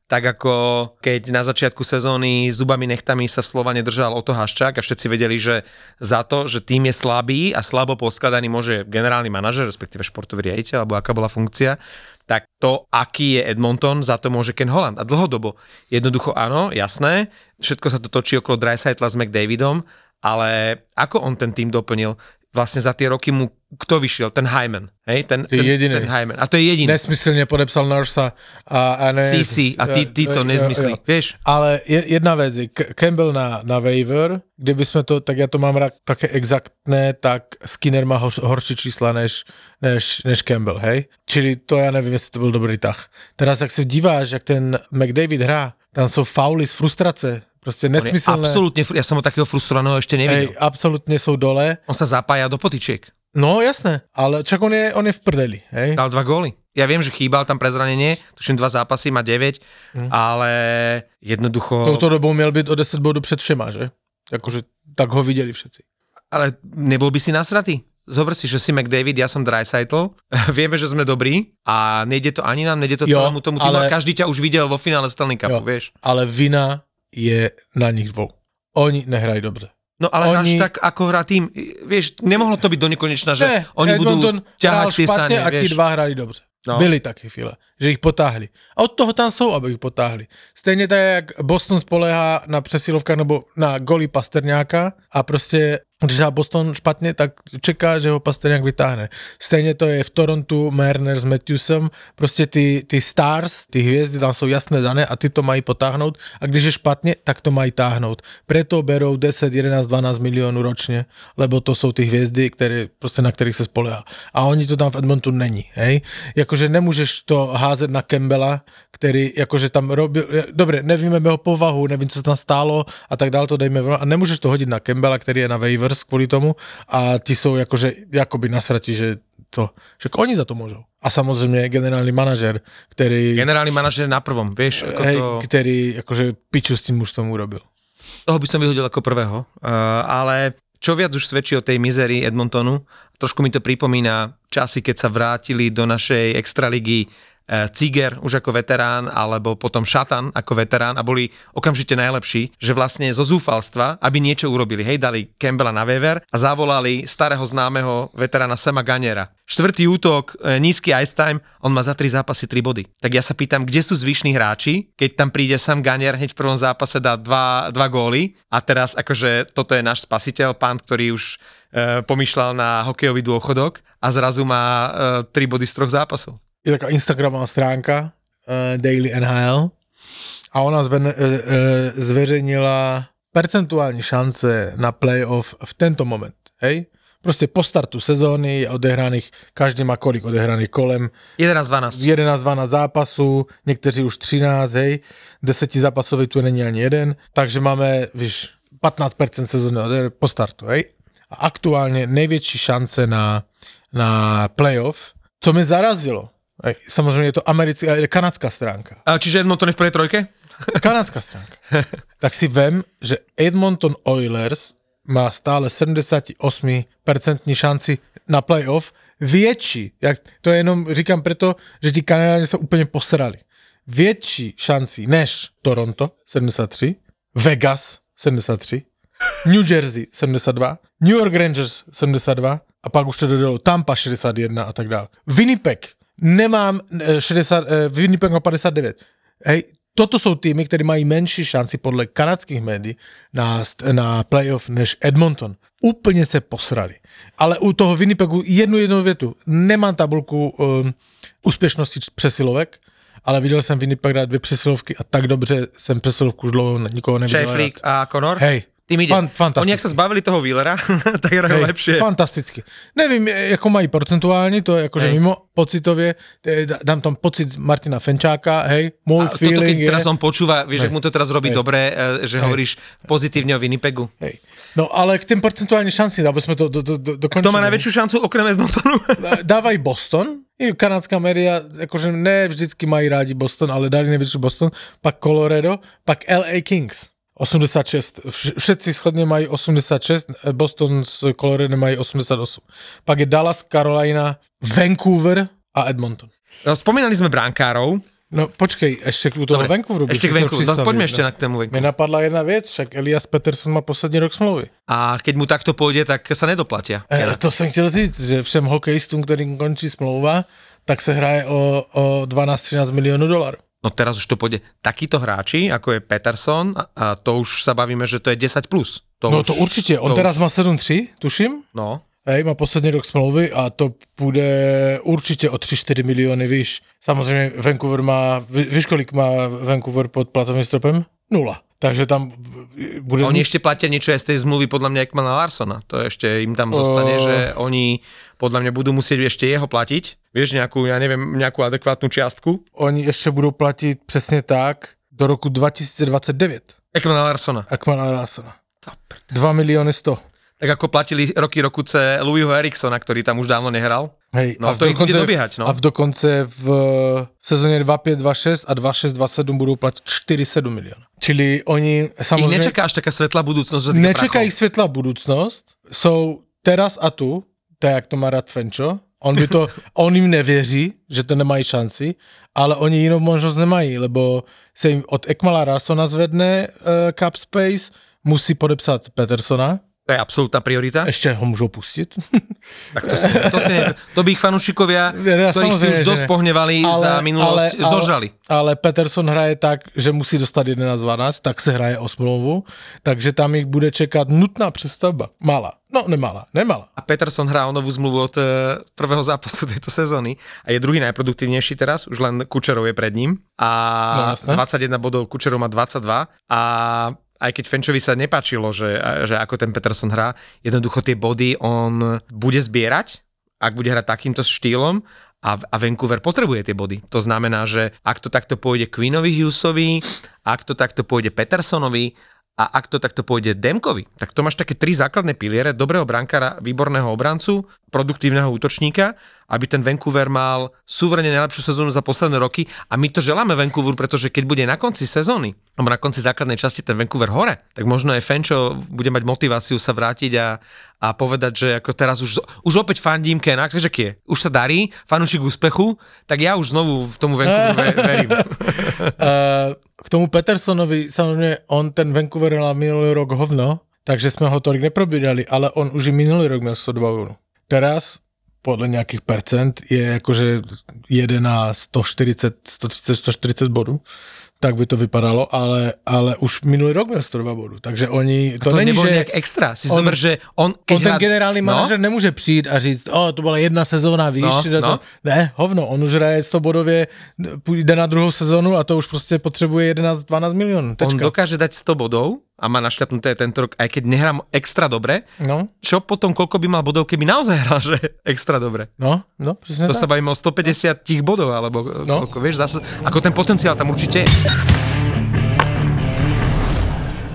tak ako keď na začiatku sezóny zubami nechtami sa v Slovane držal Oto Haščák a všetci vedeli, že za to, že tým je slabý a slabo poskladaný môže generálny manažer, respektíve športový riaditeľ, alebo aká bola funkcia, tak to, aký je Edmonton, za to môže Ken Holland. A dlhodobo. Jednoducho áno, jasné, všetko sa to točí okolo Dreisaitla s McDavidom, ale ako on ten tým doplnil? Vlastne za tie roky mu kto vyšiel? Ten Hyman. Hej? Ten, ten, jediný. ten Hyman. A to je jediný. Nesmyslne podepsal Narsa a, a ne... CC a ty, ty to jo, nezmyslí. jo. Vieš? Ale je, jedna vec je, Campbell na, na waiver, kdyby sme to, tak ja to mám rád také exaktné, tak Skinner má hor, horší čísla než, než, než Campbell, hej? Čili to ja nevím, jestli to byl dobrý tah. Teraz, jak se díváš, jak ten McDavid hrá, tam jsou fauly z frustrace, je nesmyslné. absolútne, ja som ho takého frustrovaného ešte nevidel. Hej, absolútne sú dole. On sa zapája do potičiek. No jasné, ale čak on je, on je v prdeli, hej? Dal dva góly. Ja viem, že chýbal tam pre zranenie, tuším dva zápasy, má 9, ale jednoducho... Touto dobou měl být o 10 bodů před všema, že? Jakože tak ho viděli všetci. Ale nebol by si nasratý? Zober si, že si McDavid, ja som Dreisaitl, vieme, že sme dobrí a nejde to ani nám, nejde to Jo, celému tomu týmu, ale- ale... každý ťa už videl vo finále Stanley Cupu, Jo. vieš. Ale vina je na nich dvou. Oni nehrají dobře. No ale Oni- Oni... tak ako hrá tým, vieš, nemohlo to byť do nekonečna, že Ne, oni Edmonton budú ťahať tie sane, a vieš. dva hrají dobře. No. Byly taky chvíle, že jich potáhli. A od toho tam jsou, aby jich potáhli. Stejně tak, jak Boston spolehá na přesilovkách nebo na goly Pasterňáka a prostě když hrá Boston špatně, tak čeká, že ho Pasterňák vytáhne. Stejně to je v Torontu Marner s Matthewsem, prostě ty, ty stars, ty hvězdy tam jsou jasné dané a ty to mají potáhnout a když je špatně, tak to mají táhnout. Preto berou 10, 11, 12 milionů ročně, lebo to jsou ty hvězdy, které, prostě na kterých se spolehá. A oni to tam v Edmontonu není, hej? Jakože nemůžeš to házet na Campbella, který jakože tam robil, dobre, nevíme jeho povahu, nevím, co se tam stálo a tak dále to dejme, a nemůžeš to hodit na Campbella, který je na waivers kvůli tomu a ti jsou jakože, jakoby nasrati, že to, však oni za to môžou. A samozřejmě generální manažer, který, Generálny manažer na prvom, vieš, ako hej, to, který jakože piču s tím mužstvom urobil. toho by som vyhodil ako prvého, uh, ale čo viac už svedčí o tej mizerii Edmontonu. Trošku mi to pripomína časy, keď sa vrátili do našej extraligy eh, Ciger už ako veterán, alebo potom Šatan ako veterán a boli okamžite najlepší, že vlastne zo zúfalstva, aby niečo urobili. Hej, dali Campbella na vever a zavolali starého známeho veterána Sema Ganiera. Štvrtý útok, eh, nízky ice time, on má za tri zápasy tri body. Tak ja sa pýtam, kde sú zvyšní hráči, keď tam príde Sam Ganier, hneď v prvom zápase dá dva, dva góly a teraz akože toto je náš spasiteľ, pán, ktorý už e, pomýšľal na hokejový dôchodok a zrazu má e, tri body z troch zápasov. Je taká Instagramová stránka uh, Daily NHL a ona zven, uh, uh, zveřejnila percentuální šance na playoff v tento moment, hej? Prostě po startu sezóny je odehraných, každý má kolik odehraných kolem, 11-12. 11-12 zápasů, někteří už 13, hej, desetizápasový tu není ani jeden, takže máme, víš, 15% sezóny po startu, hej. A aktuálně největší šance na, na playoff, co mi zarazilo, hej, samozřejmě je to americká, kanadská stránka, A čiže Edmonton je v prvej trojke? kanadská stránka, tak si vem, že Edmonton Oilers má stále 78% šanci na playoff, větší, jak, to jenom říkám proto, že ti Kanadáni se úplně posrali. Větší šanci než Toronto 73, Vegas 73, New Jersey 72, New York Rangers 72 a pak už to dodalo Tampa 61 a tak dále. Winnipeg nemám eh, 60, eh, Winnipeg má 59. Hej, toto jsou týmy, které mají menší šanci podle kanadských médií na, st- na playoff než Edmonton. Úplně se posrali. Ale u toho Winnipegu jednu jednu větu. Nemám tabulku um, úspěšnosti přesilovek, ale viděl jsem Winnipeg dát dvě přesilovky a tak dobře jsem přesilovku už dlouho nikoho neviděl. Šéflík a Conor? Hej, Tým ide. Fan-. Oni ak sa zbavili toho Wheelera, tak hrajú Hej, lepšie. Fantasticky. Nevím, jako mají procentuálně, to je jakože Hej. mimo pocitově, eh, dá- dám tam pocit Martina Fenčáka, hej, můj A toto, feeling keď teraz je... on počúva, vieš, že mu to teraz robí Hej. dobre, e, že hovoríš pozitívne o Winnipegu. Hej. No ale k těm procentuálním šancím, aby jsme to do, do, do, dokončili. Kto má najväčšiu šancu okrem Edmontonu? Dávají Boston, kanadská média, jakože ne vždycky mají rádi Boston, ale dali největší Boston, pak Colorado, pak LA Kings. 86. Vš- Všetci schodně mají 86, Boston s Colorado mají 88. Pak je Dallas, Carolina, Vancouver a Edmonton. No, spomínali sme brankárov. No počkej, ještě u toho Dobre, Vancouveru. Ešte k Vancouveru. No, poďme ešte na k tému Vancouveru. napadla jedna věc, však Elias Peterson má poslední rok smlouvy. A keď mu takto pôjde, tak sa nedoplatia. Eh, to jsem chtěl říct, že všem hokejistům, kterým končí smlouva, tak se hraje o, o 12-13 milionů dolarů. No teraz už to pôjde. Takíto hráči, ako je Peterson, a, to už sa bavíme, že to je 10+. Plus. To No už, to určitě, on to teraz už, má 7-3, tuším. No, Hej, má poslední rok smlouvy a to půjde určitě o 3-4 miliony výš. Samozřejmě Vancouver má, ví- víš kolik má Vancouver pod platovým stropem? Nula. Takže tam bude... oni ešte platia niečo aj z tej zmluvy podľa mňa Ekmana Larsona. To ešte im tam zostane, O. že oni podľa mňa budú musieť ešte jeho platiť. Vieš, nejakú, ja neviem, nejakú adekvátnu čiastku. Oni ještě budou platit přesně tak do roku 2029. Ekmana Larsona. Akmana Larsona. 2 miliony 100. Tak ako platili roky rokuce Louisho Eriksona, ktorý tam už dávno nehral. Hej, No, to ich bude dobiehať, no. A v dokonce v sezóně 25-26 a 26-27 budou platit 4,7 miliona. Čili oni Ich samozřejmě... nečaká až taká svetlá budúcnosť. nečekají prachov. světla budoucnost, jsou teraz a tu, to je jak to má rád Fenčo, on, by to, on jim nevěří, že to nemají šanci, ale oni jinou možnost nemají, lebo se jim od Ekmala Rasona zvedne uh, Cap Space, musí podepsat Petersona, To je absolútna priorita. ještě ho můžou pustit. Tak to, si, to, si to by ich fanúšikovia, Ja, ktorých si už dosť ne. pohnevali za minulosť, ale, zožrali. Ale Peterson hraje tak, že musí dostat 11-12, tak se hraje o smlouvu, takže tam ich bude čekat nutná přestavba. Malá. No, nemalá, nemalá. A Peterson hrá o novú zmluvu od eh, prvého zápasu tejto sezóny a je druhý najproduktívnejší teraz, už len Kučerov je pred ním No, a jasné. 21 bodov, Kučerov má 22 a aj keď Fenčovi sa nepáčilo, že, že ako ten Peterson hrá, jednoducho tie body on bude zbierať, ak bude hrať takýmto štýlom a, a Vancouver potrebuje tie body. To znamená, že ak to takto pôjde Queenovi Hughesovi, ak to takto pôjde Petersonovi A ak to takto pôjde Demkovi, tak to máš také tri základné piliere, dobrého brankára, výborného obrancu, produktívneho útočníka, aby ten Vancouver mal súverene najlepšiu sezónu za posledné roky a my to želáme Vancouveru, pretože keď bude na konci sezóny, alebo na konci základnej časti ten Vancouver hore, tak možno aj Fenčo bude mať motiváciu sa vrátiť a, a povedať, že ako teraz už, už opäť fandím Kena, že je, už sa darí, fanúšik úspechu, tak ja už znovu v tomu Vancouveru ve- verím. Uh, k tomu Petersonovi, samozřejmě on ten Vancouver mal minulý rok hovno, takže jsme ho tolik neprobírali, ale on už i minulý rok měl 102 bodů. Teraz podle nějakých percent je jakože 11, 140, 130, 140 bodů tak by to vypadalo, ale, ale už minulý rok měl 102 bodů, takže oni, To, to, to není, že... nejak extra. Si on- zober, že on... Keď on ten hrá- generální No? manažer nemůže přijít a říct, o, to byla jedna sezóna, víš, No, no, ne, hovno, on už hraje 100 bodově, půjde na druhou sezónu a to už prostě potřebuje 11-12 milionů, On dokáže dať 100 bodov a má našľapnuté tento rok, aj keď nehrá extra dobre, No, čo potom, koľko by mal bodov, keby naozaj hral, že extra dobre. no, no, přesně To tak. sa bavíme o 150 bodov, alebo no. No. koľko, vieš, zase, ako ten potenciál tam určite je.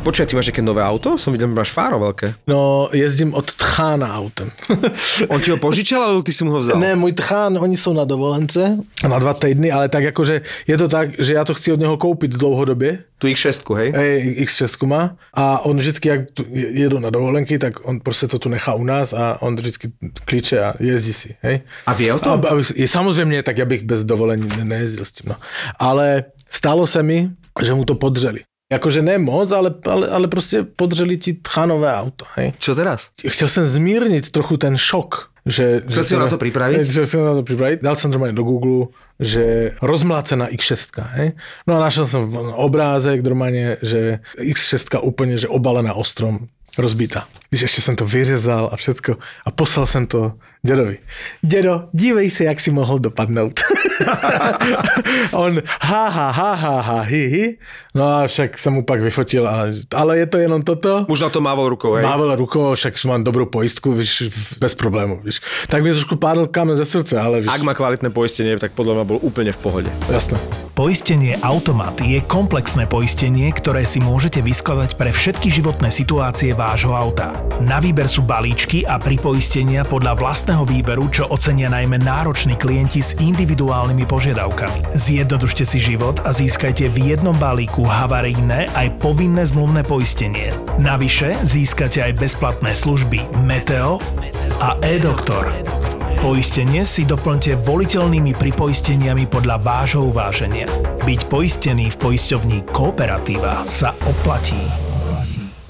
Počkaj, ty máš nejaké nové auto? Som videl, máš fáro veľké. No, jezdím od Tchána autem. On ti ho požičal, alebo ty si mu ho vzal? Ne, můj tchán, oni jsou na dovolence na dva týdny, ale tak jakože je to tak, že já to chci od něho koupit dlouhodobě. Tu X6, hej? Hej, X6 má a on vždycky, jak jedu na dovolenky, tak on prostě to tu nechá u nás a on vždycky kliče a jezdí si, hej. A vie o tom? A, aby, je, samozřejmě, tak já bych bez dovolení ne, nejezdil s tím, no. Ale stalo se mi, že mu to podřeli. Jakože ne moc, ale, ale, ale prostě podřeli ti tchánové auto, hej. Čo teraz? Chtěl jsem zmírnit trochu ten šok, že... Chcel že si ho na to pripraviť? Si ho na to pripraviť. Dal som normálne do Google, že rozmlácená X6, hej? No a našiel som obrázek normálne, že X6 úplne, že obalená ostrom, rozbitá. Víš, ešte som to vyřezal a všetko a poslal som to dedovi. Dedo, dívej sa, jak si mohol dopadnout. On, ha, ha, ha, ha, ha, hi, hi. No a však som mu pak vyfotil, ale, ale je to jenom toto. Už na to mával rukou, hej? Mával rukou, však som mám dobrú poistku, víš, bez problémov, víš. Tak mi trošku pádol kamen ze srdce, ale víš, Ak má kvalitné poistenie, tak podľa mňa bol úplne v pohode. jasné. Poistenie Automat je komplexné poistenie, ktoré si môžete vyskladať pre všetky životné situácie vášho auta. Na výber sú balíčky a pripoistenia podľa vlastného výberu, čo ocenia najmä nároční klienti s individuálnymi požiadavkami. Zjednodušte si život a získajte v jednom balíku havarijné aj povinné zmluvné poistenie. Navyše získate aj bezplatné služby Meteo a e-doktor. Poistenie si doplňte voliteľnými pripoisteniami podľa vášho uváženia. Byť poistený v poisťovní Kooperatíva sa oplatí.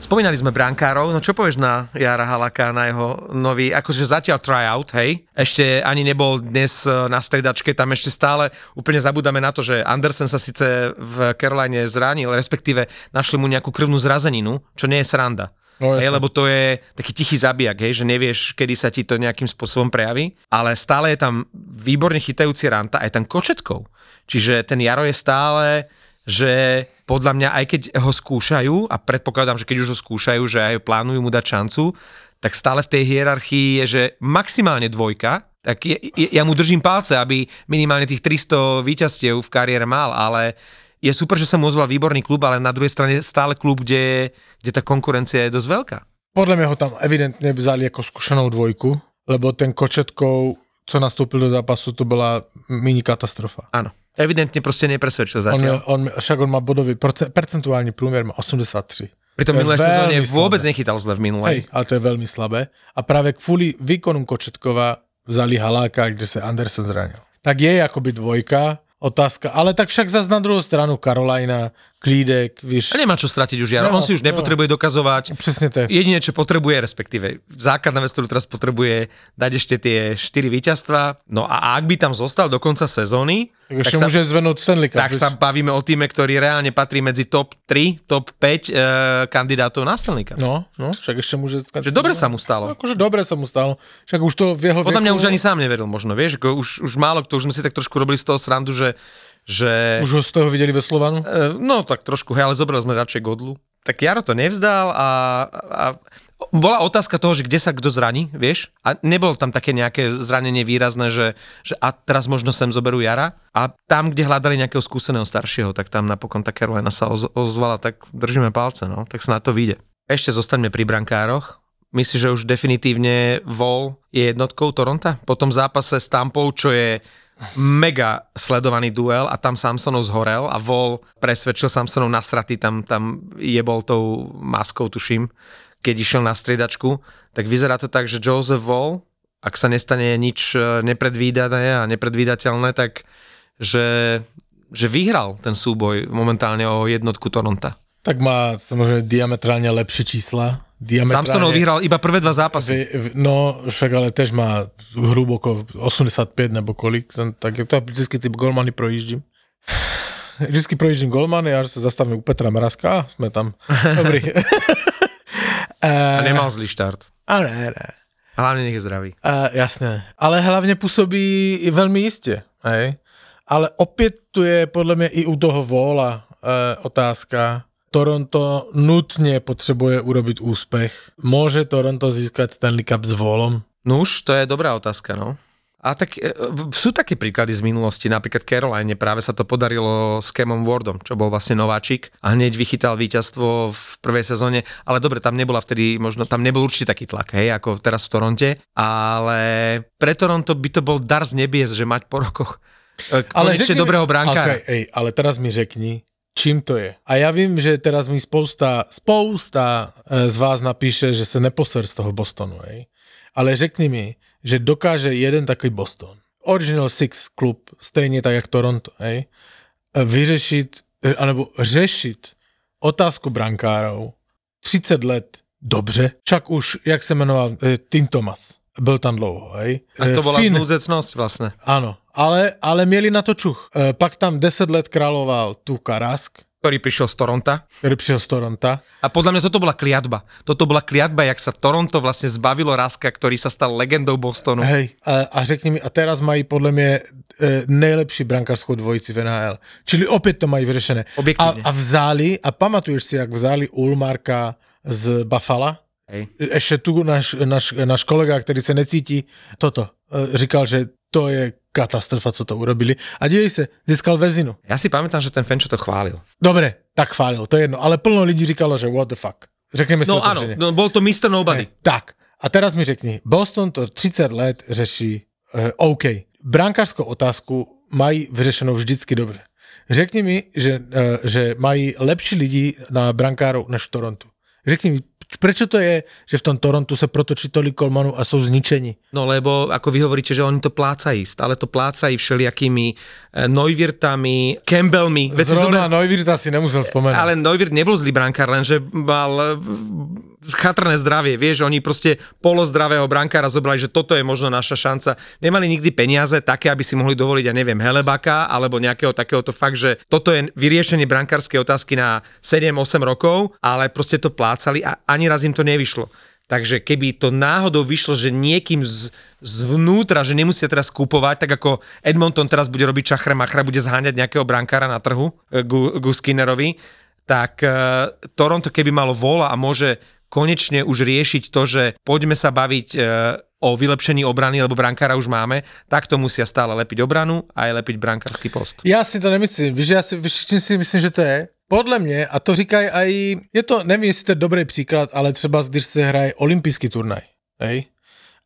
Spomínali sme brankárov, no čo povieš na Jara Halaka, na jeho nový, akože zatiaľ tryout, hej? Ešte ani nebol dnes e, na stredačke, tam ešte stále úplne zabudáme na to, že Andersen sa síce v Caroline zranil, respektíve našli mu nejakú krvnú zrazeninu, čo nie je sranda. No, hej, lebo to je taký tichý zabijak, hej, že nevieš, kedy sa ti to nejakým spôsobom prejaví, ale stále je tam výborne chytajúci ranta aj tam kočetkov. Čiže ten Jaro je stále, že podľa mňa, aj keď ho skúšajú, a predpokladám, že keď už ho skúšajú, že aj plánujú mu dať šancu, tak stále v tej hierarchii je, že maximálne dvojka, tak je, je, ja mu držím palce, aby minimálne tých 300 víťazstiev v kariére mal, ale je super, že sa mu ozval výborný klub, ale na druhej strane stále klub, kde, kde tá konkurencia je dosť veľká. Podle mě ho tam evidentně vzali jako zkušenou dvojku, lebo ten Kočetkou, co nastoupil do zápasu, to byla mini katastrofa. Áno. Evidentne proste nepresvedčil On, zatiaľ. měl, on, však on má bodový, percentuální průměr má 83. Pri tom minulé sezóne veľmi vôbec slabé. nechytal zle v minulej. Hej, ale to je velmi slabé. A právě kvůli výkonu Kočetkova vzali Haláka, kde se Andersen zranil. Tak je jakoby dvojka, otázka, ale tak však zas na druhou stranu Karolajna, Klídek, víš, A nemá čo stratiť už Jaro. Nemá, On si už nemá. nepotrebuje dokazovať. přesně to je. Jediné, čo potrebuje, respektíve základná vec, ktorú teraz potrebuje, dať ešte tie 4 víťazstva. No a ak by tam zostal do konca sezóny, Tak ještě sa, může zvednout Stanley Cup. tak sa bavíme o týme, ktorý reálne patrí medzi top 3, top 5 e, kandidátov na Stanley Cup. No, no, však ještě může... Že dobre sa mu stalo. No, akože dobre sa mu stalo. Však už to v jeho Podľa mňa veku- už ani sám neveril možno, vieš, už, už málo kto, už sme si tak trošku robili z toho srandu, že, že Už ho z toho videli ve Slovanu? E, No tak trošku, hej, ale zobrali sme radšej Godlu. Tak Jaro to nevzdal a, a bola otázka toho, že kde sa kto zraní, vieš? A nebolo tam také nejaké zranenie výrazné, že, že a teraz možno sem zoberú Jara. A tam, kde hľadali nejakého skúseného staršieho, tak tam napokon tá Carolina sa oz, ozvala, tak držíme palce, no, tak sa na to vyjde. Ešte zostaňme pri brankároch. Myslíš, že už definitívne Vol je jednotkou Toronta? Po tom zápase s Tampou, čo je mega sledovaný duel a tam Samsonov zhorel a Vol presvedčil Samsonov nasratý, tam, tam jebol tou maskou, tuším, keď išiel na striedačku. Tak vyzerá to tak, že Joseph Vol, ak sa nestane nič e, nepredvídané a nepredvídateľné, tak že, že vyhral ten súboj momentálne o jednotku Toronta. Tak má samozrejme diametrálne lepšie čísla. Diametrálne... Samsonov vyhral iba prvé dva zápasy. No, však ale tež má hluboko 85 nebo kolik. Tak to vždycky ty golmany projíždím. Vždycky projíždím golmany a sa zastavím u Petra Mrazka a sme tam. Dobrý. a nemal zlý štart. A ne, ne. Hlavne nech je zdravý. A, jasné. Ale hlavne působí veľmi iste. Hej? Ale opět tu je podle mě i u toho Vola e, otázka, Toronto nutne potrebuje urobiť úspech. Môže Toronto získať Stanley Cup s volom? No už, to je dobrá otázka, no. A tak e, sú také príklady z minulosti, napríklad Caroline, práve sa to podarilo s Kemom Wardom, čo bol vlastne nováčik a hneď vychytal víťazstvo v prvej sezóne, ale dobre, tam nebola vtedy, možno tam nebol určite taký tlak, hej, ako teraz v Toronte, ale pre Toronto by to bol dar z nebies, že mať po rokoch e, konečne řekni dobrého brankára. Okay, ej, ale teraz mi řekni, čím to je. A ja vím, že teraz mi spousta, spousta e, z vás napíše, že se neposer z toho Bostonu, hej. Ale řekni mi, že dokáže jeden takový Boston, Original Six klub, stejně tak jak Toronto, hej, e, vyřešit, e, anebo řešit otázku brankárov 30 let dobře, čak už, jak se jmenoval, Tim Thomas, byl tam dlouho, hej. A to bola Finn- vlastne. Áno, ale, ale mieli na to čuch. E, pak tam 10 let královal tu Karask, ktorý prišiel z Toronta. ktorý prišiel z Toronta. A podľa mňa toto bola kliatba. Toto bola kliatba, jak sa Toronto vlastne zbavilo Raska, ktorý sa stal legendou Bostonu. Hej, a, a řekni mi, a teraz mají podle mě e, nejlepší brankářskou dvojici v NHL. Čili opět to mají vyřešené. A, a vzali, a pamatuješ si, jak vzali Ulmarka z Buffalo? Hej. Ešte tu náš, náš, náš kolega, ktorý sa necíti, toto, e, říkal, že to je katastrofa, co to urobili. A dívej se, získal väzinu. Ja si pamätám, že ten Fenčo to chválil. Dobre, tak chválil, to je jedno, ale plno lidí říkalo, že what the fuck. Řekneme si No áno, no, bol to Mr. Nobody. Hej, tak, a teraz mi řekni, Boston to 30 let řeší uh, OK. Brankářskou otázku mají vyřešenou vždycky dobře. Řekni mi, že, uh, že mají lepší lidi na brankárov než v Torontu. Řekni mi, prečo to je, že v tom Torontu sa protočí tolik kolmanů a sú zničení? No lebo, ako vy hovoríte, že oni to plácají, stále to plácají všelijakými e, Neuwirtami, Campbellmi. Zrovna zober- Neuwirta si nemusel spomenúť. ale Neuwirth nebol zlý brankár, lenže mal chatrné zdravie, vieš, oni proste polozdravého brankára zobrali, že toto je možno naša šanca. Nemali nikdy peniaze také, aby si mohli dovoliť, ja neviem, Helebaka, alebo nejakého takéhoto fakt, že toto je vyriešenie brankárskej otázky na 7-8 rokov, ale proste to plácali a ani raz im to nevyšlo. Takže keby to náhodou vyšlo, že niekým z, zvnútra, že nemusia teraz kúpovať, tak ako Edmonton teraz bude robiť čachre machra, bude zháňať nejakého brankára na trhu, eh, ku, ku Skinnerovi, tak uh, Toronto keby malo vola a môže konečne už riešiť to, že poďme sa baviť uh, o vylepšení obrany, lebo brankára už máme, tak to musia stále lepiť obranu a aj lepiť brankársky post. Já si to nemyslím, víš, já si, víš, čím si myslím, že to je? Podle mě, a to říkají aj, je to, nevím, jestli to je dobrý příklad, ale třeba když se hraje olympijský turnaj, hej?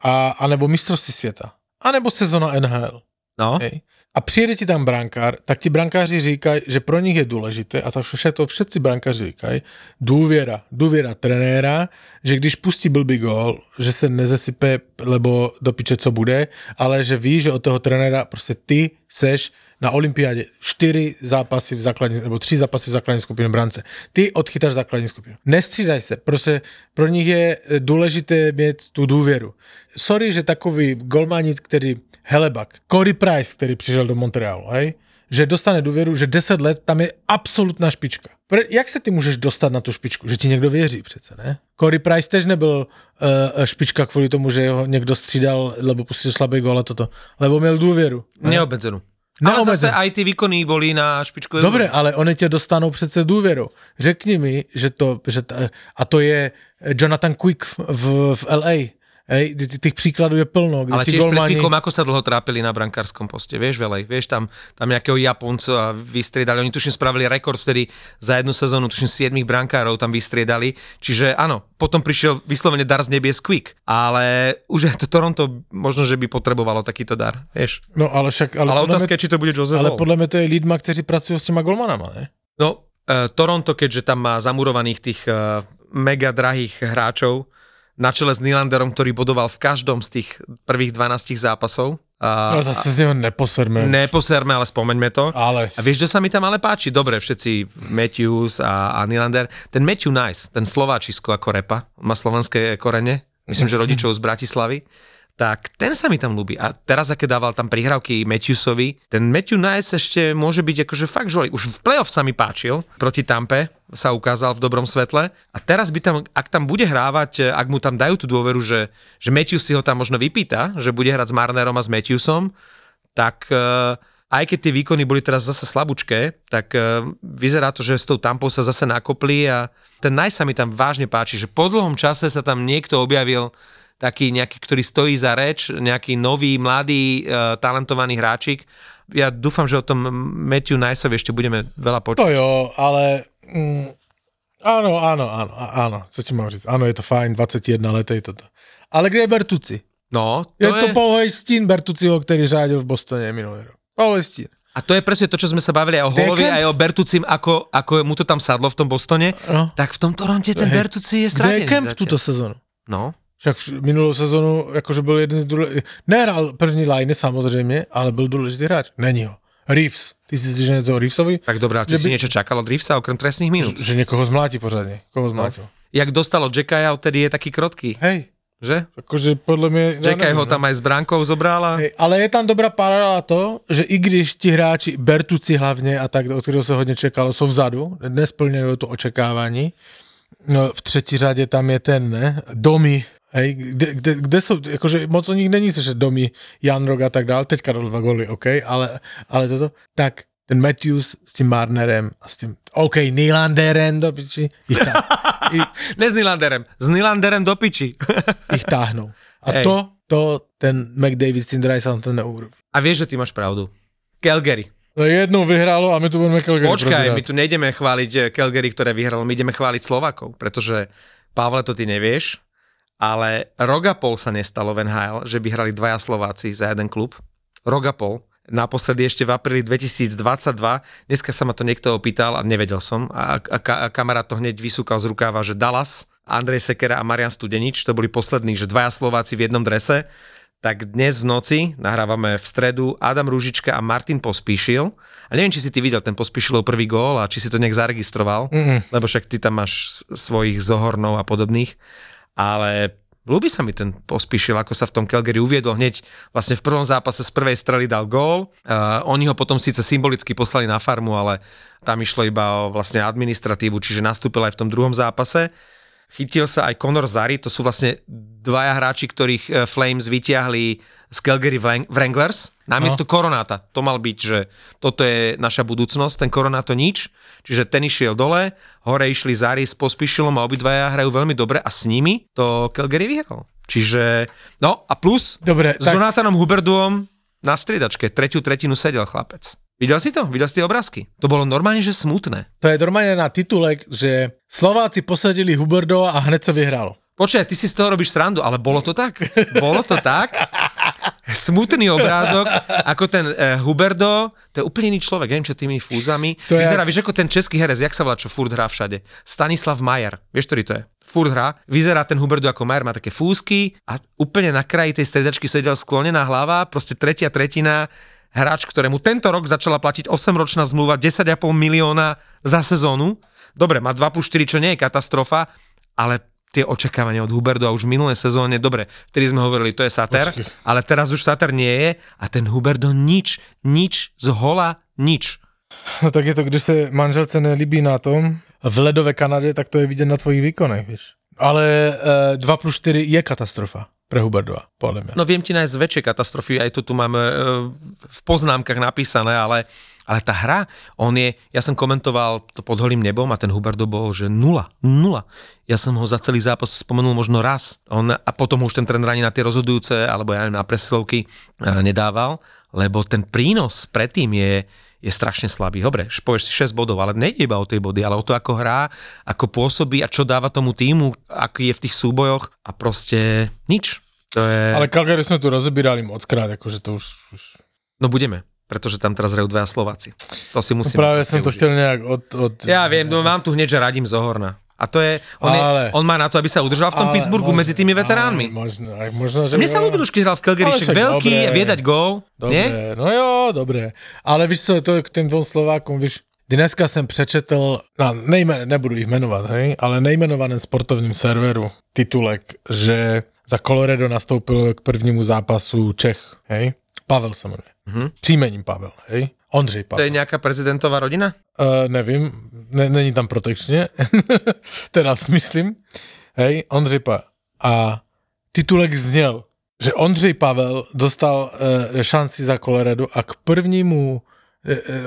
A, anebo mistrovství světa, anebo sezona NHL, No, hej? A přijede ti tam brankár, tak ti brankáři říkají, že pro nich je důležité, a to vše to všetci brankáři říkají, důvěra, důvěra trenéra, že když pustí blbý gól, že se nezesype, lebo do piče co bude, ale že ví, že od toho trenéra prostě ty seš na olympiádě čtyři zápasy v základní, nebo tři zápasy v základní skupině brance. Ty odchytáš základní skupinu. Nestřídaj se, prostě pro nich je eh, důležité mít tu důvěru. Sorry, že takový golmanit, který Helebak, Corey Price, který přišel do Montrealu, hej? Že dostane důvěru, že 10 let tam je absolutná špička. Pre, jak se ty můžeš dostat na tu špičku? Že ti někdo věří přece, ne? Corey Price tež nebyl uh, špička kvůli tomu, že ho někdo střídal, lebo pustil slabý gól a toto. Lebo měl důvěru. Ne? neobmedzenú. Ale zase aj tie výkony boli na špičku. Dobre, ale oni tě dostanou přece důvěru. Řekni mi, že to, že ta, a to je Jonathan Quick v, v LA. Hej, tých príkladov je plno, kde Ale ti tiež pred golmani... Kvikom, ako sa dlho trápili na brankárskom poste, vieš, velej, vieš, tam, tam nejakého Japonca vystriedali, oni tuším spravili rekord vtedy za jednu sezónu, tuším 7 brankárov tam vystriedali, čiže áno, potom prišiel vyslovene dar z nebies Quick, ale už to Toronto možno, že by potrebovalo takýto dar, vieš. No ale však... Ale, Ale otázka je, či to bude Joseph ale Hall. podľa mňa to je lidma, kteří pracujú s těma golmanama, ne? No, uh, Toronto, keďže tam má zamurovaných tých uh, mega drahých hráčov, na čele s Nylanderom, ktorý bodoval v každom z tých prvých 12 zápasov. Uh, No zase z neho neposerme. Neposerme, ale spomeňme to. Ale... A vieš, kto sa mi tam ale páči? Dobre, všetci Matthews a, a Nylander. Ten Matthew Nice, ten Slováčisko ako repa, má slovenské korene, myslím, že rodičov z Bratislavy, tak ten sa mi tam ľúbi. A teraz, aké dával tam prihrávky Matthewsovi, ten Matthew Nice ešte môže byť akože fakt žolík. Už v playoff sa mi páčil, proti Tampe sa ukázal v dobrom svetle. A teraz by tam, ak tam bude hrávať, ak mu tam dajú tú dôveru, že, že Matthews si ho tam možno vypýta, že bude hrať s Marnerom a s Matthewsom, tak eh, aj keď tie výkony boli teraz zase slabúčké, tak eh, vyzerá to, že s tou tampou sa zase nakopli a ten Nice sa mi tam vážne páči, že po dlhom čase sa tam niekto objavil taký nejaký, ktorý stojí za reč, nejaký nový, mladý, uh, talentovaný hráčik. Ja dúfam, že o tom Matthew Niceovi ešte budeme veľa počuť. To jo, ale... Mm, áno, áno, áno, áno, co ti mám říct? Áno, je to fajn, 21 letej toto. Ale kde je Bertuci? No, to Je je, to pouhej stín Bertuciho, ktorý řádil v Bostone minulý rok. Pouhej stín. a to je presne to, čo sme sa bavili aj o Holovi, aj o Bertucim, ako, ako mu to tam sadlo v tom Bostone. No. Tak v tom Toronte ten. Bertuci je Kde stratený. je Kemp túto sezónu? No, Však v minulou sezonu jakože byl jeden z důležitých, nehral první line samozřejmě, ale byl důležitý hráč. Není ho. Reeves. Ty si si že něco o Reevesovi? tak dobrá, ty Že si by- niečo čakal od Reevesa okrem trestných minút. Že někoho zmlátí pořádně. Koho zmlátil? Jak dostalo Jackaja, odtedy je taký krotký, Hej, že? mě... já Jackaj nevím, ho no. tam aj s bránkou zobral a... Hej, ale je tam dobrá paralela to, že i když ti hráči, Bertuci hlavně a tak, od kterého se hodně čekalo, jsou vzadu, nesplňují to očekávání. No, v třetí řadě tam je ten, ne, Domy, hej, kde, kde, kde jsou, jakože moc o nich není že Domy, Jan Rog a tak dále, teďka dal dva goly, OK, ale, ale toto, tak ten Matthews s tím Marnerem a s tím, OK, Nylanderem do piči, ich, tá, ich, Ne s Nylanderem, s Nylanderem do piči. ich táhnou. A Hej. to, to ten McDavid s Drysdale to neurobí. A vieš, že ty máš pravdu. Calgary. No jednou vyhrálo a my tu budeme Calgary Počkaj, my tu nejdeme chváliť eh, Calgary, ktoré vyhralo, my ideme chváliť Slovakov, pretože, Pavle, to ty nevieš, ale rok a pol sa nestalo v NHL, že by hrali dvaja Slováci za jeden klub. Rok a pol. Naposledy ešte v apríli 2022. Dneska sa ma to niekto opýtal a nevedel som. A, a, a kamarát to hneď vysúkal z rukáva, že Dallas, Andrej Sekera a Marian Studenič, to boli poslední, že dvaja Slováci v jednom drese. Tak dnes v noci nahrávame v stredu Adam Rúžička a Martin Pospíšil. A neviem, či si ty videl ten Pospíšilov prvý gól a či si to nejak zaregistroval, mm lebo však ty tam máš svojich zohornov a podobných. Ale ľúbi sa mi ten Pospíšil, ako sa v tom Calgary uviedol hneď vlastne v prvom zápase z prvej strely dal gól. Uh, oni ho potom síce symbolicky poslali na farmu, ale tam išlo iba o vlastne administratívu, čiže nastúpil aj v tom druhom zápase. Chytil sa aj Conor Zary, to sú vlastne dvaja hráči, ktorých eh, Flames vyťahli z Calgary Wrang- Wranglers, namiesto no. Koronáta. To mal byť, že toto je naša budúcnosť, ten Koronáto nič, čiže ten išiel dole, hore išli Zary s Pospíšilom a obidvaja hrajú veľmi dobre a s nimi to Calgary vyhral. Čiže, no a plus Dobre, s tak- Jonathanom Huberduom na striedačke, tretiu tretinu sedel chlapec. Videl si to? Videl si tie obrázky? To bolo normálne, že smutné. To je normálne na titulek, že Slováci posadili Huberdova a hned sa vyhralo. Počkaj, ty si z toho robíš srandu, ale bolo to tak? Bolo to tak? Smutný obrázok, ako ten uh, Huberdo, to je úplne iný človek, neviem čo tými fúzami. To Vyzerá, jak- vieš ako ten český herec, jak sa volá, čo furt hrá všade? Stanislav Majer, vieš, ktorý to je? Furt hrá. Vyzerá ten Huberdo ako Majer, má také fúzky a úplne na kraji tej stredačky sedel sklonená hlava, proste tretia tretina, hráč, ktorému tento rok začala platiť 8-ročná zmluva, 10,5 milióna za sezónu. Dobre, má 2 plus 4, čo nie je katastrofa, ale tie očakávania od Huberdu a už v minulé sezóne, dobre, vtedy sme hovorili, to je Sater, Počkej. ale teraz už Sater nie je a ten Huberdo nič, nič, z hola nič. No tak je to, když se manželce nelíbí na tom, v ledové Kanadě, tak to je vidět na tvojich výkonech, víš. Ale uh, 2 plus 4 je katastrofa. Pre Huberdova, podľa mňa. No viem ti nájsť väčšie katastrofy, aj to tu máme e, v poznámkach napísané, ale, ale tá hra, on je, ja som komentoval to pod holým nebom a ten Huberdo bol, že nula, nula. Ja som ho za celý zápas spomenul možno raz. On, a potom už ten tréner ani na tie rozhodujúce, alebo ja neviem, na presilovky e, nedával, lebo ten prínos predtým je, je strašne slabý. Dobre, povieš si 6 bodov, ale nejde iba o tie body, ale o to, ako hrá, ako pôsobí a čo dáva tomu týmu, aký je v tých súbojoch a proste nič. To je... Ale Calgary sme tu rozebírali moc krát, akože to už... už... No budeme, pretože tam teraz hrajú dvaja Slováci. To si No musím... práve som to chcel nejak od... od... Ja viem, no mám tu hneď, že radím Zohorna. A to je, on, Ale- je, on má na to, aby sa udržal v tom Pittsburghu možno- medzi tými veteránmi. ale Možno, možno, že... Mne sa ľúbil už, keď hral v Calgary, však veľký, dobre. vie dať gól, Dobre, nie? no jo, dobre. Ale víš co, to je k tým dvou Slovákom, víš, dneska jsem přečetl, no, nejmen, nebudu ich jmenovat, hej, ale nejmenovaném sportovním serveru titulek, že za Colorado nastoupil k prvnímu zápasu Čech, hej, Pavel se jmenuje. Mm-hmm. Příjmením Pavel, hej, Ondřej To Pavel. je nejaká prezidentová rodina? Uh, nevím, ne, není tam protekčně, teda si myslím. Hej, Ondřej Pa. A titulek zněl, že Ondřej Pavel dostal uh, šanci za Colorado a k prvnímu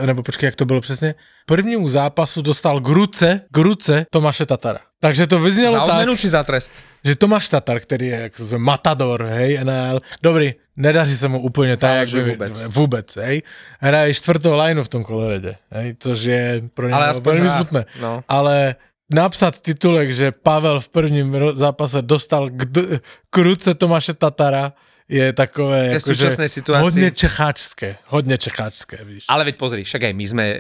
nebo počkej, jak to bylo přesně, prvnímu zápasu dostal k ruce, k ruce Tomáše Tatara. Takže to vyznělo Za tak, či za trest? že Tomáš Tatar, který je jak se matador, hej, NL, dobrý, nedaří se mu úplně tak, že vůbec. vůbec, hej, hraje čtvrtou lineu v tom Colorade, hej, což je pro velmi hrá, smutné. no. Ale napsat titulek, že Pavel v prvním zápase dostal k, d- k ruce Tomáše Tatara, je takové, jakože súčasnej situácii. hodně čecháčské, hodně čecháčské, víš. Ale veď pozri, však aj my sme e,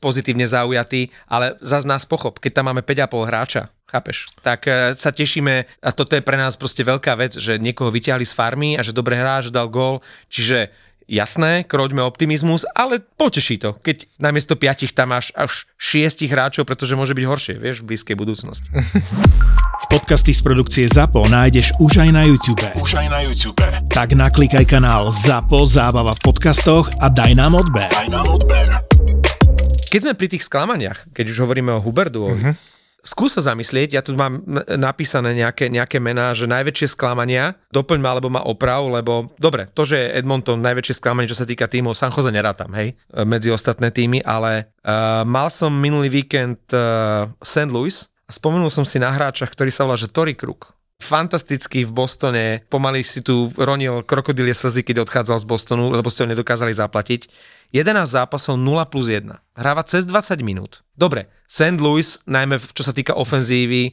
pozitívne zaujatí, ale zase nás pochop, keď tam máme 5,5 hráča, chápeš, tak e, sa tešíme a toto je pre nás proste veľká vec, že niekoho vyťahli z farmy a že dobre hrá, že dal gól, čiže jasné, kroďme optimizmus, ale poteší to, keď namiesto piatich tam máš až šiestich hráčov, pretože môže byť horšie, vieš, v blízkej budúcnosti. Podcasty z produkcie ZAPO nájdeš už aj na YouTube. Už aj na YouTube. Tak naklikaj kanál ZAPO Zábava v podcastoch a daj nám odber. Aj na odber. Keď sme pri tých sklamaniach, keď už hovoríme o Huberdu, uh-huh. Skús sa zamyslieť, ja tu mám napísané nejaké, nejaké mená, že najväčšie sklamania, doplň ma alebo ma oprav, lebo dobre, to, že je Edmonton najväčšie sklamanie, čo sa týka tímov, San Jose nerátam, hej, e, medzi ostatné týmy, ale uh, mal som minulý víkend uh, St. Louis a spomenul som si na hráčach, ktorý sa volá, že Tory Kruk. Fantastický v Bostone, pomaly si tu ronil krokodilie slzy, keď odchádzal z Bostonu, lebo ste ho nedokázali zaplatiť. 11 zápasov 0 plus 1. Hráva cez 20 minút. Dobre, St. Louis, najmä čo sa týka ofenzívy, e,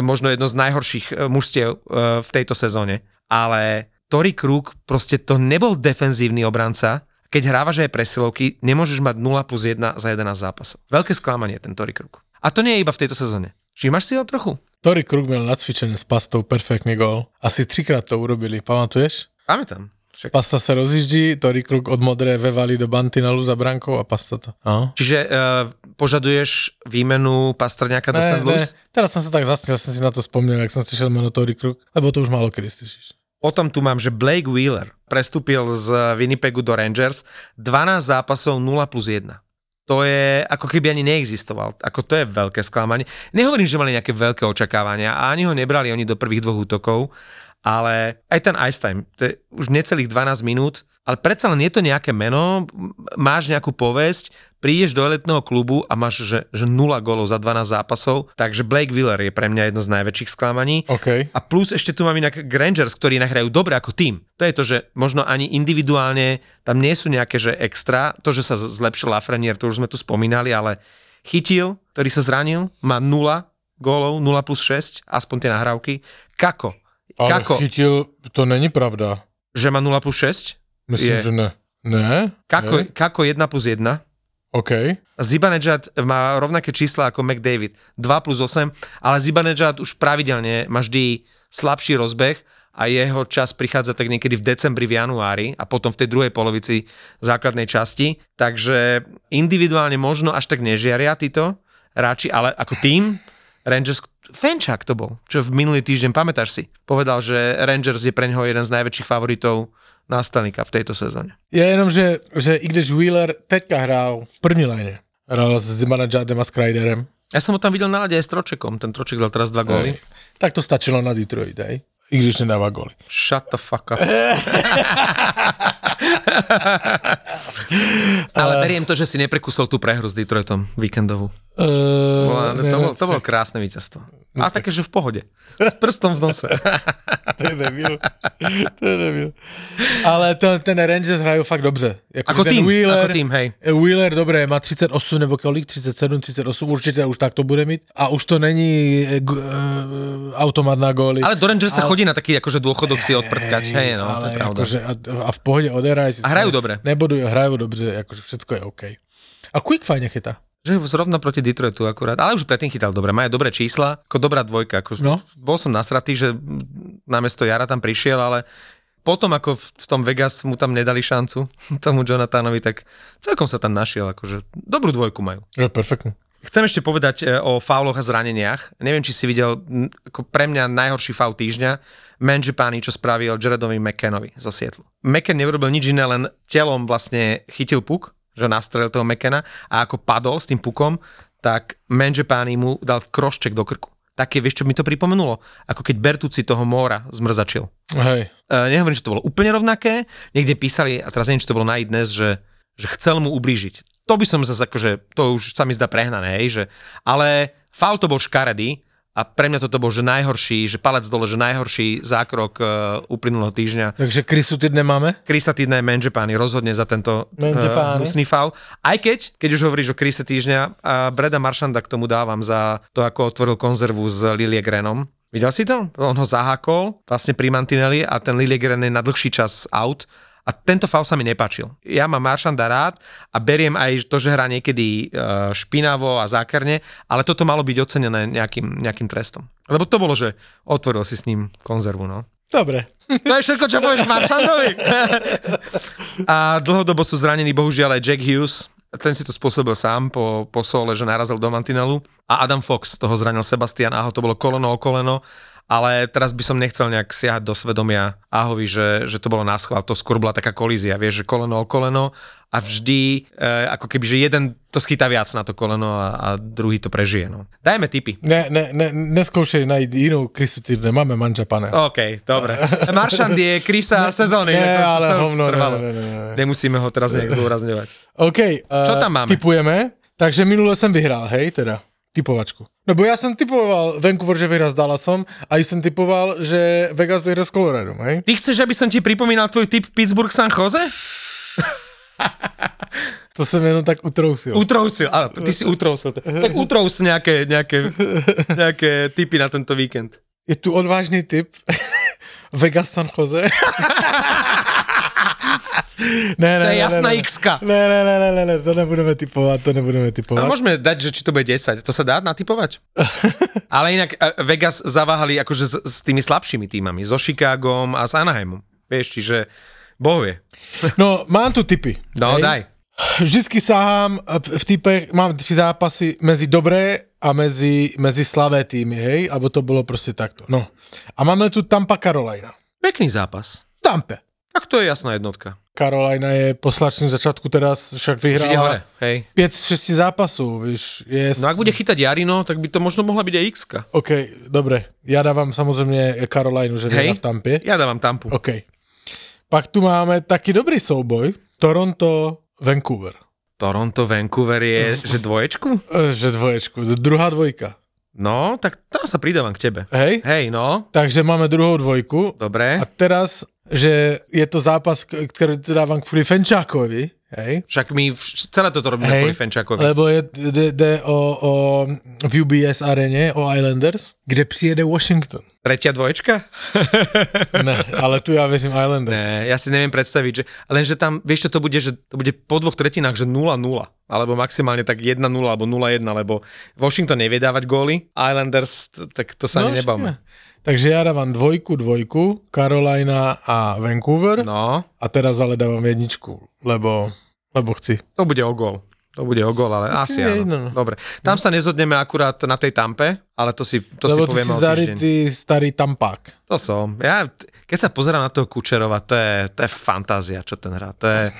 možno jedno z najhorších e, mužstiev e, v tejto sezóne. Ale Tory Kruk proste to nebol defenzívny obranca. Keď hrávaš aj presilovky, nemôžeš mať 0 plus 1 za 11 zápasov. Veľké sklamanie ten Tory Kruk. A to nie je iba v tejto sezóne. Všimáš si ho trochu? Tory Kruk měl nacvičené s pastou perfektní gol. Asi třikrát to urobili, pamatuješ? Pamätám. Však. Pasta se rozjíždí, Tory Kruk od modré vevalí do Bantinelu za brankou a pasta to. No. Čiže uh, požaduješ výmenu Pastrňáka do St. Louis? teraz som sa tak zasnil, som si na to spomnel, jak som slyšel meno Tory Kruk, lebo to už málo kedy slyšíš. Potom tu mám, že Blake Wheeler prestúpil z Winnipegu do Rangers, 12 zápasov 0 plus 1. To je ako keby ani neexistoval. Ako to je veľké sklamanie. Nehovorím, že mali nejaké veľké očakávania a ani ho nebrali oni do prvých dvoch útokov, ale aj ten ice time, to je už necelých 12 minút, ale predsa len je to nejaké meno, máš nejakú povesť, prídeš do elitného klubu a máš, že, že 0 golov za 12 zápasov, takže Blake Wheeler je pre mňa jedno z najväčších sklamaní. OK. A plus ešte tu mám inak Rangers, ktorí nahrajú dobre ako tým. To je to, že možno ani individuálne tam nie sú nejaké, že extra. To, že sa zlepšil Lafreniere, to už sme tu spomínali, ale chytil, ktorý sa zranil, má 0 gólov, 0 plus 6, aspoň tie nahrávky. Kako? Ale Kako? chytil, to není pravda. Že má 0 plus 6? Myslím, Je. že ne. Ne? Kako, Ne? kako 1 plus 1? OK. Zibanejad má rovnaké čísla ako McDavid, 2 plus 8, ale Zibanejad už pravidelne má vždy slabší rozbeh a jeho čas prichádza tak niekedy v decembri, v januári a potom v tej druhej polovici základnej časti. Takže individuálne možno až tak nežiaria títo hráči, ale ako tým Rangers, Fenčák to bol, čo v minulý týždeň, pamätáš si, povedal, že Rangers je pre neho jeden z najväčších favoritov Cup v tejto sezóne. Je jenom, že, že i když Wheeler teďka hrál v první léně, hrál s Zibanejadem a s Kreiderem, Ja som ho tam videl na lade aj s Tročekom, ten Troček dal teraz dva góly. Tak to stačilo na Detroit, hej. I když nedává góly. Shut the fuck up. Ale beriem to, že si neprekusol tú prehru s Detroitom víkendovú. Uh, Bola- To, bolo, to bolo krásne víťazstvo. A také, že v pohode. S prstom v nose. To je debil. To je debil. Ale to, ten Rangers hrajú fakt dobře. Jako, Ako ten tým, Wheeler, ako tým, hej. Wheeler, dobré, má 38 nebo kolik, 37, 38, určitě už tak to bude mít. A už to není uh, automat na góly. Ale do Rangers sa chodí na taký akože dôchodok si odprtkať. Hej, no, ale akože, a, a v pohodě oderaj si. A hrajú dobre. Nebudujú, hrajú dobře, akože všetko je OK. A Quick fajne chytá. Že zrovna proti Detroitu akurát. Ale už predtým chytal dobre. Majú dobré čísla, ako dobrá dvojka. Ako, No. Bol som nasratý, že namiesto Jara tam prišiel, ale potom ako v, tom Vegas mu tam nedali šancu tomu Jonathanovi, tak celkom sa tam našiel. Akože dobrú dvojku majú. Je perfektný. Chcem ešte povedať e, o fauloch a zraneniach. Neviem, či si videl ako pre mňa najhorší faul týždňa. Manžipány, čo spravil Jaredovi McCannovi zo Sietlu. McCann neurobil nič iné, len telom vlastne chytil puk, že nastrelil toho McCanna a ako padol s tým pukom, tak Manžipány mu dal krošček do krku. Také, vieš, čo mi to pripomenulo? Ako keď Bertuci toho Móra zmrzačil. Hej. Uh, nehovorím, že to bolo úplne rovnaké, niekde písali, a teraz neviem, či to bolo na dnes, že, že chcel mu ublížiť. To by som zase akože, to už sa mi zdá prehnané, hej, že, ale faul to bol škaredý a pre mňa toto bol, že najhorší, že palec dole, že najhorší zákrok uh, uplynulého týždňa. Takže Krysu ty nemáme? Krisa týdne Manžepány rozhodne za tento uh, faul. Aj keď, keď už hovoríš o Krise týždňa, a Breda Maršanda k tomu dávam za to, ako otvoril konzervu s Liliegrenom. Videl si to? On ho zahákol vlastne pri Mantinelli a ten Liliegren je na dlhší čas out a tento faul sa mi nepáčil. Ja mám Maršanda rád a beriem aj to, že hrá niekedy uh, špinavo a zákerne, ale toto malo byť ocenené nejakým, nejakým trestom. Lebo to bolo, že otvoril si s ním konzervu, no. Dobre. To je všetko, čo povieš Maršandovi. A dlhodobo sú zranení bohužiaľ aj Jack Hughes. Ten si to spôsobil sám po, po sole, že narazil do mantinelu. A Adam Fox, toho zranil Sebastian Aho, to bolo koleno o koleno. Ale teraz by som nechcel nejak siahať do svedomia Ahovi, že, že to bolo na schvál. To skôr bola taká kolízia, vieš, že koleno o koleno a vždy, e, ako keby, že jeden to schytá viac na to koleno a, a druhý to prežije. No. Dajme tipy. Ne, ne, ne, neskoušej najít jinou Krysu ty nemáme manžapane. OK, dobre. Maršand je krysa sezóny. ne, to ale hovno, ne, ne, ne, ne. Nemusíme ho teraz nejak zdôrazňovať. OK, uh, Čo tam máme? Typujeme, takže minule jsem vyhrál, hej, teda, typovačku. Nebo já jsem typoval Vancouver, že vyhrá s Dallasom a jsem typoval, že Vegas vyhrá s Colorado, hej? Ty chceš, aby som ti pripomínal tvoj typ Pittsburgh San Jose? To jsem jenom tak utrousil. Utrousil, áno, ty si utrousil. Tak utrous nejaké, nejaké, nejaké typy na tento víkend. Je tu odvážný typ. Vegas San Jose. ne, ne, To je jasná ne, ne. Ne, ne, ne, ne, ne, ne, to nebudeme typovat, to nebudeme A typovat. môžeme dať, že či to bude 10. To sa dá natypovať? Ale inak eh, Vegas zaváhali akože s, s tými slabšími týmami. So Chicagom a s Anaheimom. Vieš, čiže Boh vie. No, mám tu typy. No, hej. daj. Vždycky sahám v typech, mám tři zápasy mezi dobré a mezi, mezi slavé týmy, hej, abo to bylo prostě takto. No. A máme tu Tampa Carolina. Pekný zápas. Tampe. Tak to je jasná jednotka. Carolina je po slačným začátku teraz však vyhrala hej. 5 z 6 zápasů, víš. Je No ak bude chytať Jarino, tak by to možno mohla byť aj x OK, dobre. Ja dávam samozrejme Carolinu, že Hej, v Tampě. ja dávam Tampu. OK. Pak tu máme taký dobrý souboj. Toronto, Vancouver. Toronto, Vancouver je, že dvoječku? E, Že dvoječku, druhá dvojka. No, tak tam sa pridávam k tebe. Hej? Hej, no, Takže máme druhou dvojku. dobre. A teraz, že je to zápas, ktorý dávam kvôli Fenčákovi, hej? Však my vš- celé toto robíme Hej, kvôli Fenčákovi. lebo je, jde, jde o, o, v UBS areně, o Islanders, kde přijede Washington. Tretia dvoječka? Ne, ale tu ja verím Islanders. Ne, ja si neviem predstaviť, že, lenže tam, vieš čo to bude, že to bude po dvoch tretinách, že 0-0, alebo maximálne tak 1-0 alebo 0-1, lebo Washington nevie dávať góly, Islanders, tak to sa ani nebavme. Takže ja dávam dvojku, dvojku, Carolina a Vancouver No, a teraz ale dávam jedničku, lebo, lebo chci. to bude o gól. To bude o gól, ale asi áno. jedno, no. Dobre. Tam sa nezhodneme akurát na tej tampe, ale to si, to lebo si si povieme o týždeň. starý tampák. To som. Ja, keď sa pozerám na toho Kučerova, to je, to je fantázia, čo ten hrá. To je...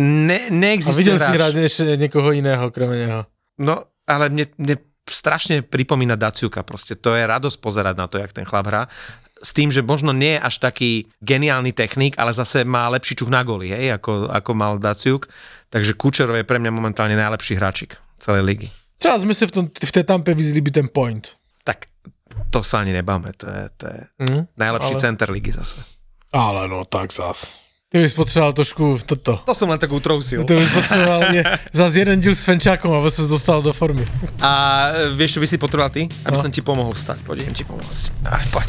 Ne, A neexistuje videl si hráč. hrať ešte niekoho iného, krem neho. No, ale mne, mne strašne pripomína Daciuka proste. To je radosť pozerať na to, jak ten chlap hrá. s tým, že možno nie je až taký geniálny technik, ale zase má lepší čuch na goli, hej, ako, ako mal Daciuk. Takže Kučerov je pre mňa momentálne najlepší hráčik celej ligy. Třeba sme sa v, tom, v tej tampe vyzlíbi ten point. Tak to sa ani nebáme, to je, to je Mm, najlepší ale- center ligy zase. Ale no, tak zas. Ty bys potřeboval trošku toto. To som len tak utrousil. Ty bys potřeboval je, zas jeden díl s Fenčákom, aby sa dostal do formy. A vieš, čo by si potreboval ty? Aby No. som ti pomohol vstať. Poď, idem ti pomôcť. Aj, poď.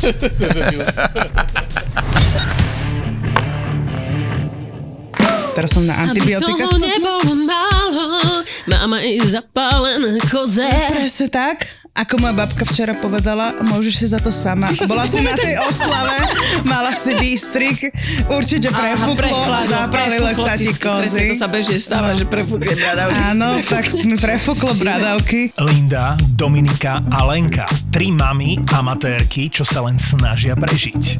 Teraz som na antibiotika. Aby toho nebolo málo, mám aj zapálené koze. Presne tak. Ako moja babka včera povedala, môžeš si za to sama. Bola si na tej oslave, mala si výstrik, určite prefúklo a zapálile sa ti Presne, to kozy. sa bežne stáva, že prefúkne bradavky. Áno, tak mi prefúklo bradavky. Linda, Dominika a Lenka. Tri mamy amatérky, čo sa len snažia prežiť.